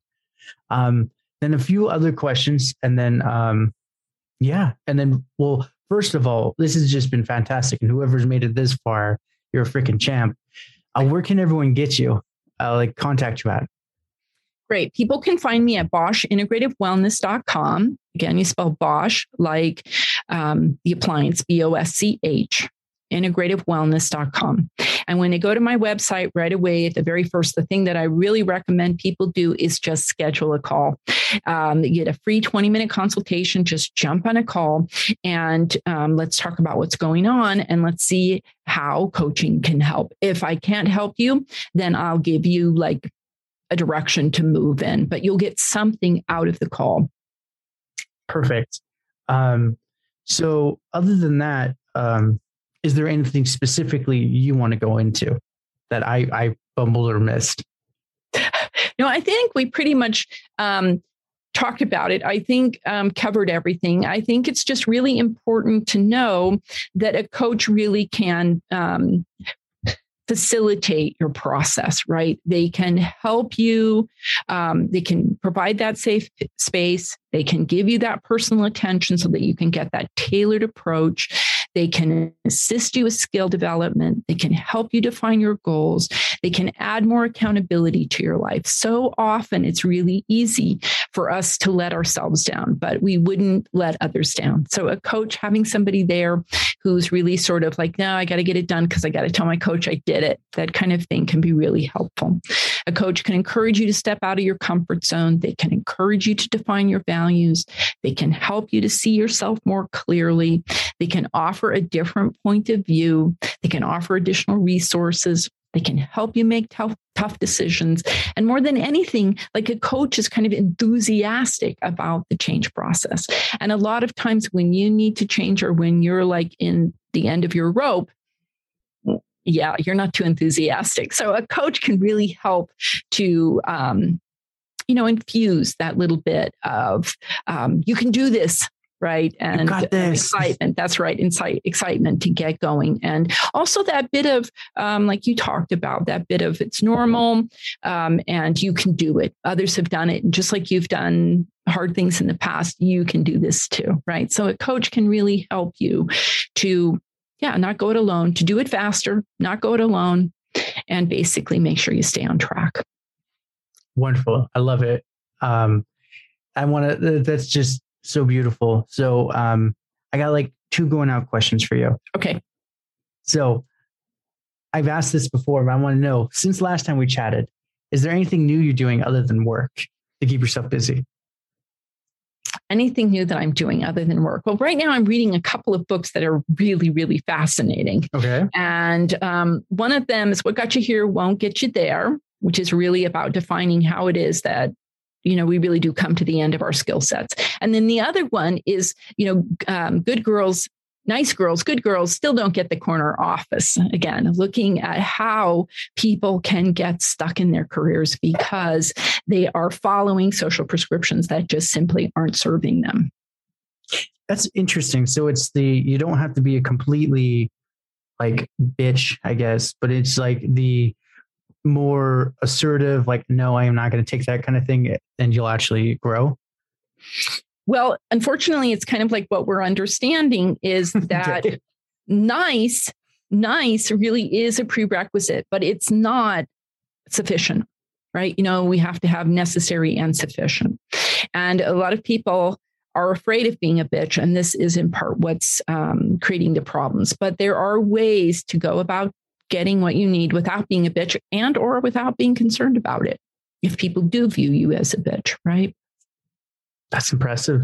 Um, then a few other questions and then um, yeah and then well first of all, this has just been fantastic. And whoever's made it this far, you're a freaking champ. Uh, where can everyone get you? Uh, like contact you at? Great. People can find me at BoschIntegrativeWellness.com. Again, you spell Bosch like um, the appliance, B O S C H integrativewellness.com. And when they go to my website right away, at the very first, the thing that I really recommend people do is just schedule a call. Um, you get a free 20 minute consultation, just jump on a call and um, let's talk about what's going on and let's see how coaching can help. If I can't help you, then I'll give you like a direction to move in, but you'll get something out of the call. Perfect. Um, so, other than that, um, is there anything specifically you want to go into that I, I bumbled or missed? [LAUGHS] No, I think we pretty much um, talked about it. I think um, covered everything. I think it's just really important to know that a coach really can um, facilitate your process, right? They can help you. Um, they can provide that safe space. They can give you that personal attention so that you can get that tailored approach. They can assist you with skill development. They can help you define your goals. They can add more accountability to your life. So often it's really easy for us to let ourselves down, but we wouldn't let others down. So a coach having somebody there who's really sort of like, no, I got to get it done because I got to tell my coach I did it. That kind of thing can be really helpful. A coach can encourage you to step out of your comfort zone. They can encourage you to define your values. They can help you to see yourself more clearly. They can offer a different point of view. They can offer additional resources. They can help you make tough, tough decisions. And more than anything, like a coach is kind of enthusiastic about the change process. And a lot of times when you need to change or when you're like in the end of your rope, yeah, you're not too enthusiastic. So a coach can really help to um, you know, infuse that little bit of um, you can do this right? And excitement. That's right insight excitement to get going. And also that bit of um, like you talked about that bit of it's normal um, and you can do it. Others have done it and just like you've done hard things in the past you can do this too right? So a coach can really help you to yeah not go it alone to do it faster not go it alone and basically make sure you stay on track wonderful i love it um, i want to that's just so beautiful. So um, I got like two going out questions for you. Okay. So I've asked this before, but I want to know since last time we chatted, is there anything new you're doing other than work to keep yourself busy? Anything new that I'm doing other than work? Well, right now I'm reading a couple of books that are really, really fascinating. Okay. And um, one of them is What Got You Here Won't Get You There, which is really about defining how it is that you know we really do come to the end of our skill sets and then the other one is you know um, good girls nice girls, good girls still don't get the corner office. Again, looking at how people can get stuck in their careers because they are following social prescriptions that just simply aren't serving them. That's interesting. So it's the, you don't have to be a completely like bitch, I guess, but it's like the, more assertive, like, no, I am not going to take that kind of thing, and you'll actually grow? Well, unfortunately, it's kind of like what we're understanding is [LAUGHS] that nice, nice really is a prerequisite, but it's not sufficient right? You know, we have to have necessary and sufficient. And a lot of people are afraid of being a bitch. And this is in part what's um, creating the problems. But there are ways to go about getting what you need without being a bitch and or without being concerned about it if people do view you as a bitch right that's impressive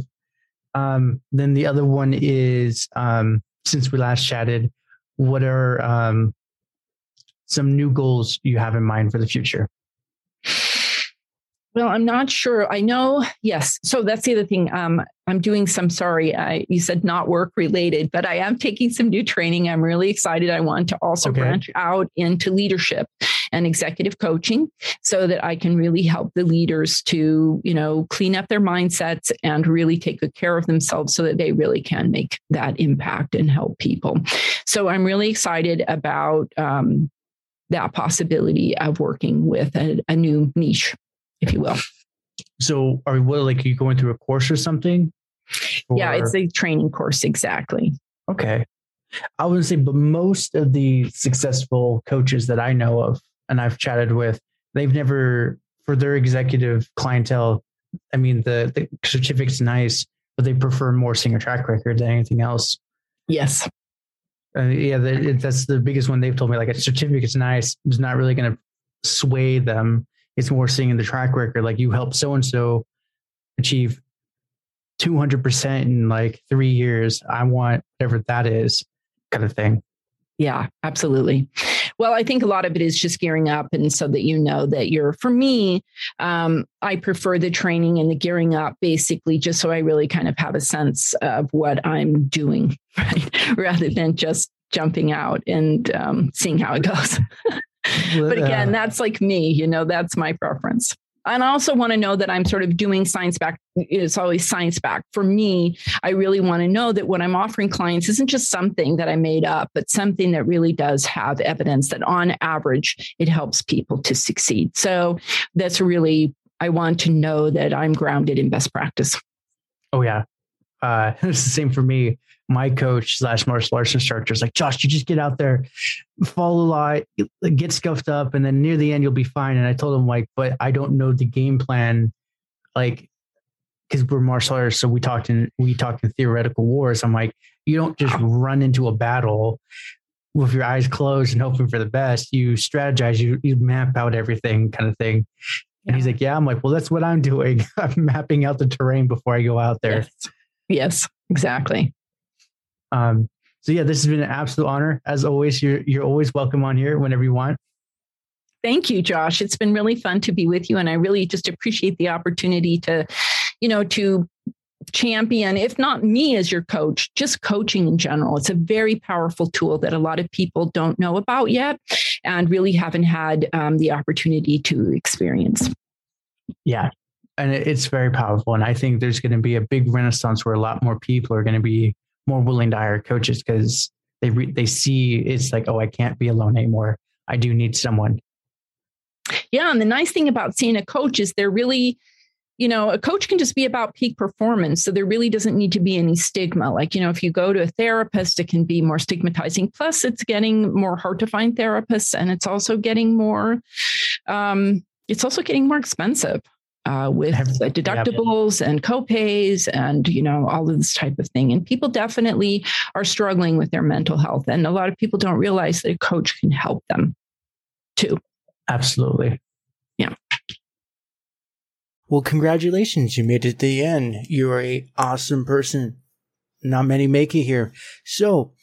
um, then the other one is um, since we last chatted what are um, some new goals you have in mind for the future well, I'm not sure. I know, yes. So that's the other thing. Um, I'm doing some, sorry, I, you said not work related, but I am taking some new training. I'm really excited. I want to also okay. branch out into leadership and executive coaching so that I can really help the leaders to, you know, clean up their mindsets and really take good care of themselves so that they really can make that impact and help people. So I'm really excited about um, that possibility of working with a, a new niche if you will. So are what like are you going through a course or something? Or... Yeah, it's a training course exactly. Okay. I would say, but most of the successful coaches that I know of and I've chatted with, they've never for their executive clientele. I mean, the, the certificate's nice, but they prefer more singer track record than anything else. Yes. Uh, yeah, the, that's the biggest one they've told me. Like a certificate's nice, it's not really going to sway them it's more seeing the track record. Like you help so and so achieve 200% in like three years. I want whatever that is, kind of thing. Yeah, absolutely. Well, I think a lot of it is just gearing up, and so that you know that you're. For me, um, I prefer the training and the gearing up, basically, just so I really kind of have a sense of what I'm doing, [LAUGHS] right? rather than just jumping out and um, seeing how it goes. [LAUGHS] but again, that's like me, you know, that's my preference. And I also want to know that I'm sort of doing science back. It's always science back. For me, I really want to know that what I'm offering clients isn't just something that I made up, but something that really does have evidence that on average, it helps people to succeed. So that's really, I want to know that I'm grounded in best practice. Oh, yeah. Uh, [LAUGHS] it's the same for me my coach slash martial arts instructor is like, Josh, you just get out there, fall a lot, get scuffed up, and then near the end you'll be fine. And I told him like, but I don't know the game plan, like, because we're martial artists, so we talked in we talked in theoretical wars. I'm like, you don't just run into a battle with your eyes closed and hoping for the best. You strategize, you you map out everything, kind of thing. And he's like, yeah. I'm like, well, that's what I'm doing. [LAUGHS] I'm mapping out the terrain before I go out there. Yes, yes exactly. Um, so yeah, this has been an absolute honor. As always, you're you're always welcome on here whenever you want. Thank you, Josh. It's been really fun to be with you, and I really just appreciate the opportunity to, you know, to champion, if not me as your coach, just coaching in general. It's a very powerful tool that a lot of people don't know about yet, and really haven't had um, the opportunity to experience. Yeah, and it's very powerful, and I think there's going to be a big renaissance where a lot more people are going to be more willing to hire coaches because they re- they see it's like, oh, I can't be alone anymore. I do need someone. Yeah, and the nice thing about seeing a coach is they're really, you know, a coach can just be about peak performance. So there really doesn't need to be any stigma. Like, you know, if you go to a therapist, it can be more stigmatizing. Plus, it's getting more hard to find therapists, and it's also getting more, um, it's also getting more expensive uh, with deductibles yeah. and copays and you know all of this type of thing. And people definitely are struggling with their mental health and a lot of people don't realize that a coach can help them too. Absolutely. Yeah. Well congratulations you made it to the end. You're a awesome person. Not many make it here. So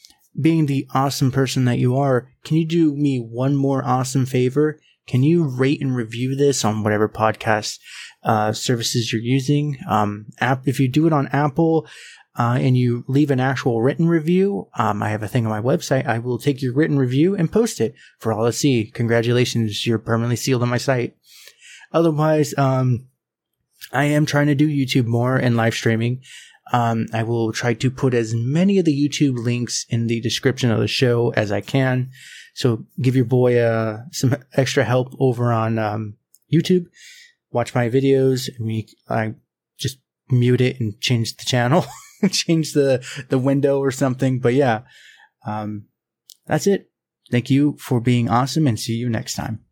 being the awesome person that you are can you do me one more awesome favor? Can you rate and review this on whatever podcast uh, services you're using? Um, app if you do it on Apple uh, and you leave an actual written review, um, I have a thing on my website. I will take your written review and post it for all to see. Congratulations, you're permanently sealed on my site. Otherwise, um, I am trying to do YouTube more and live streaming. Um, I will try to put as many of the YouTube links in the description of the show as I can. So give your boy uh, some extra help over on um, YouTube. Watch my videos. I, I just mute it and change the channel, [LAUGHS] change the the window or something. But yeah, um, that's it. Thank you for being awesome, and see you next time.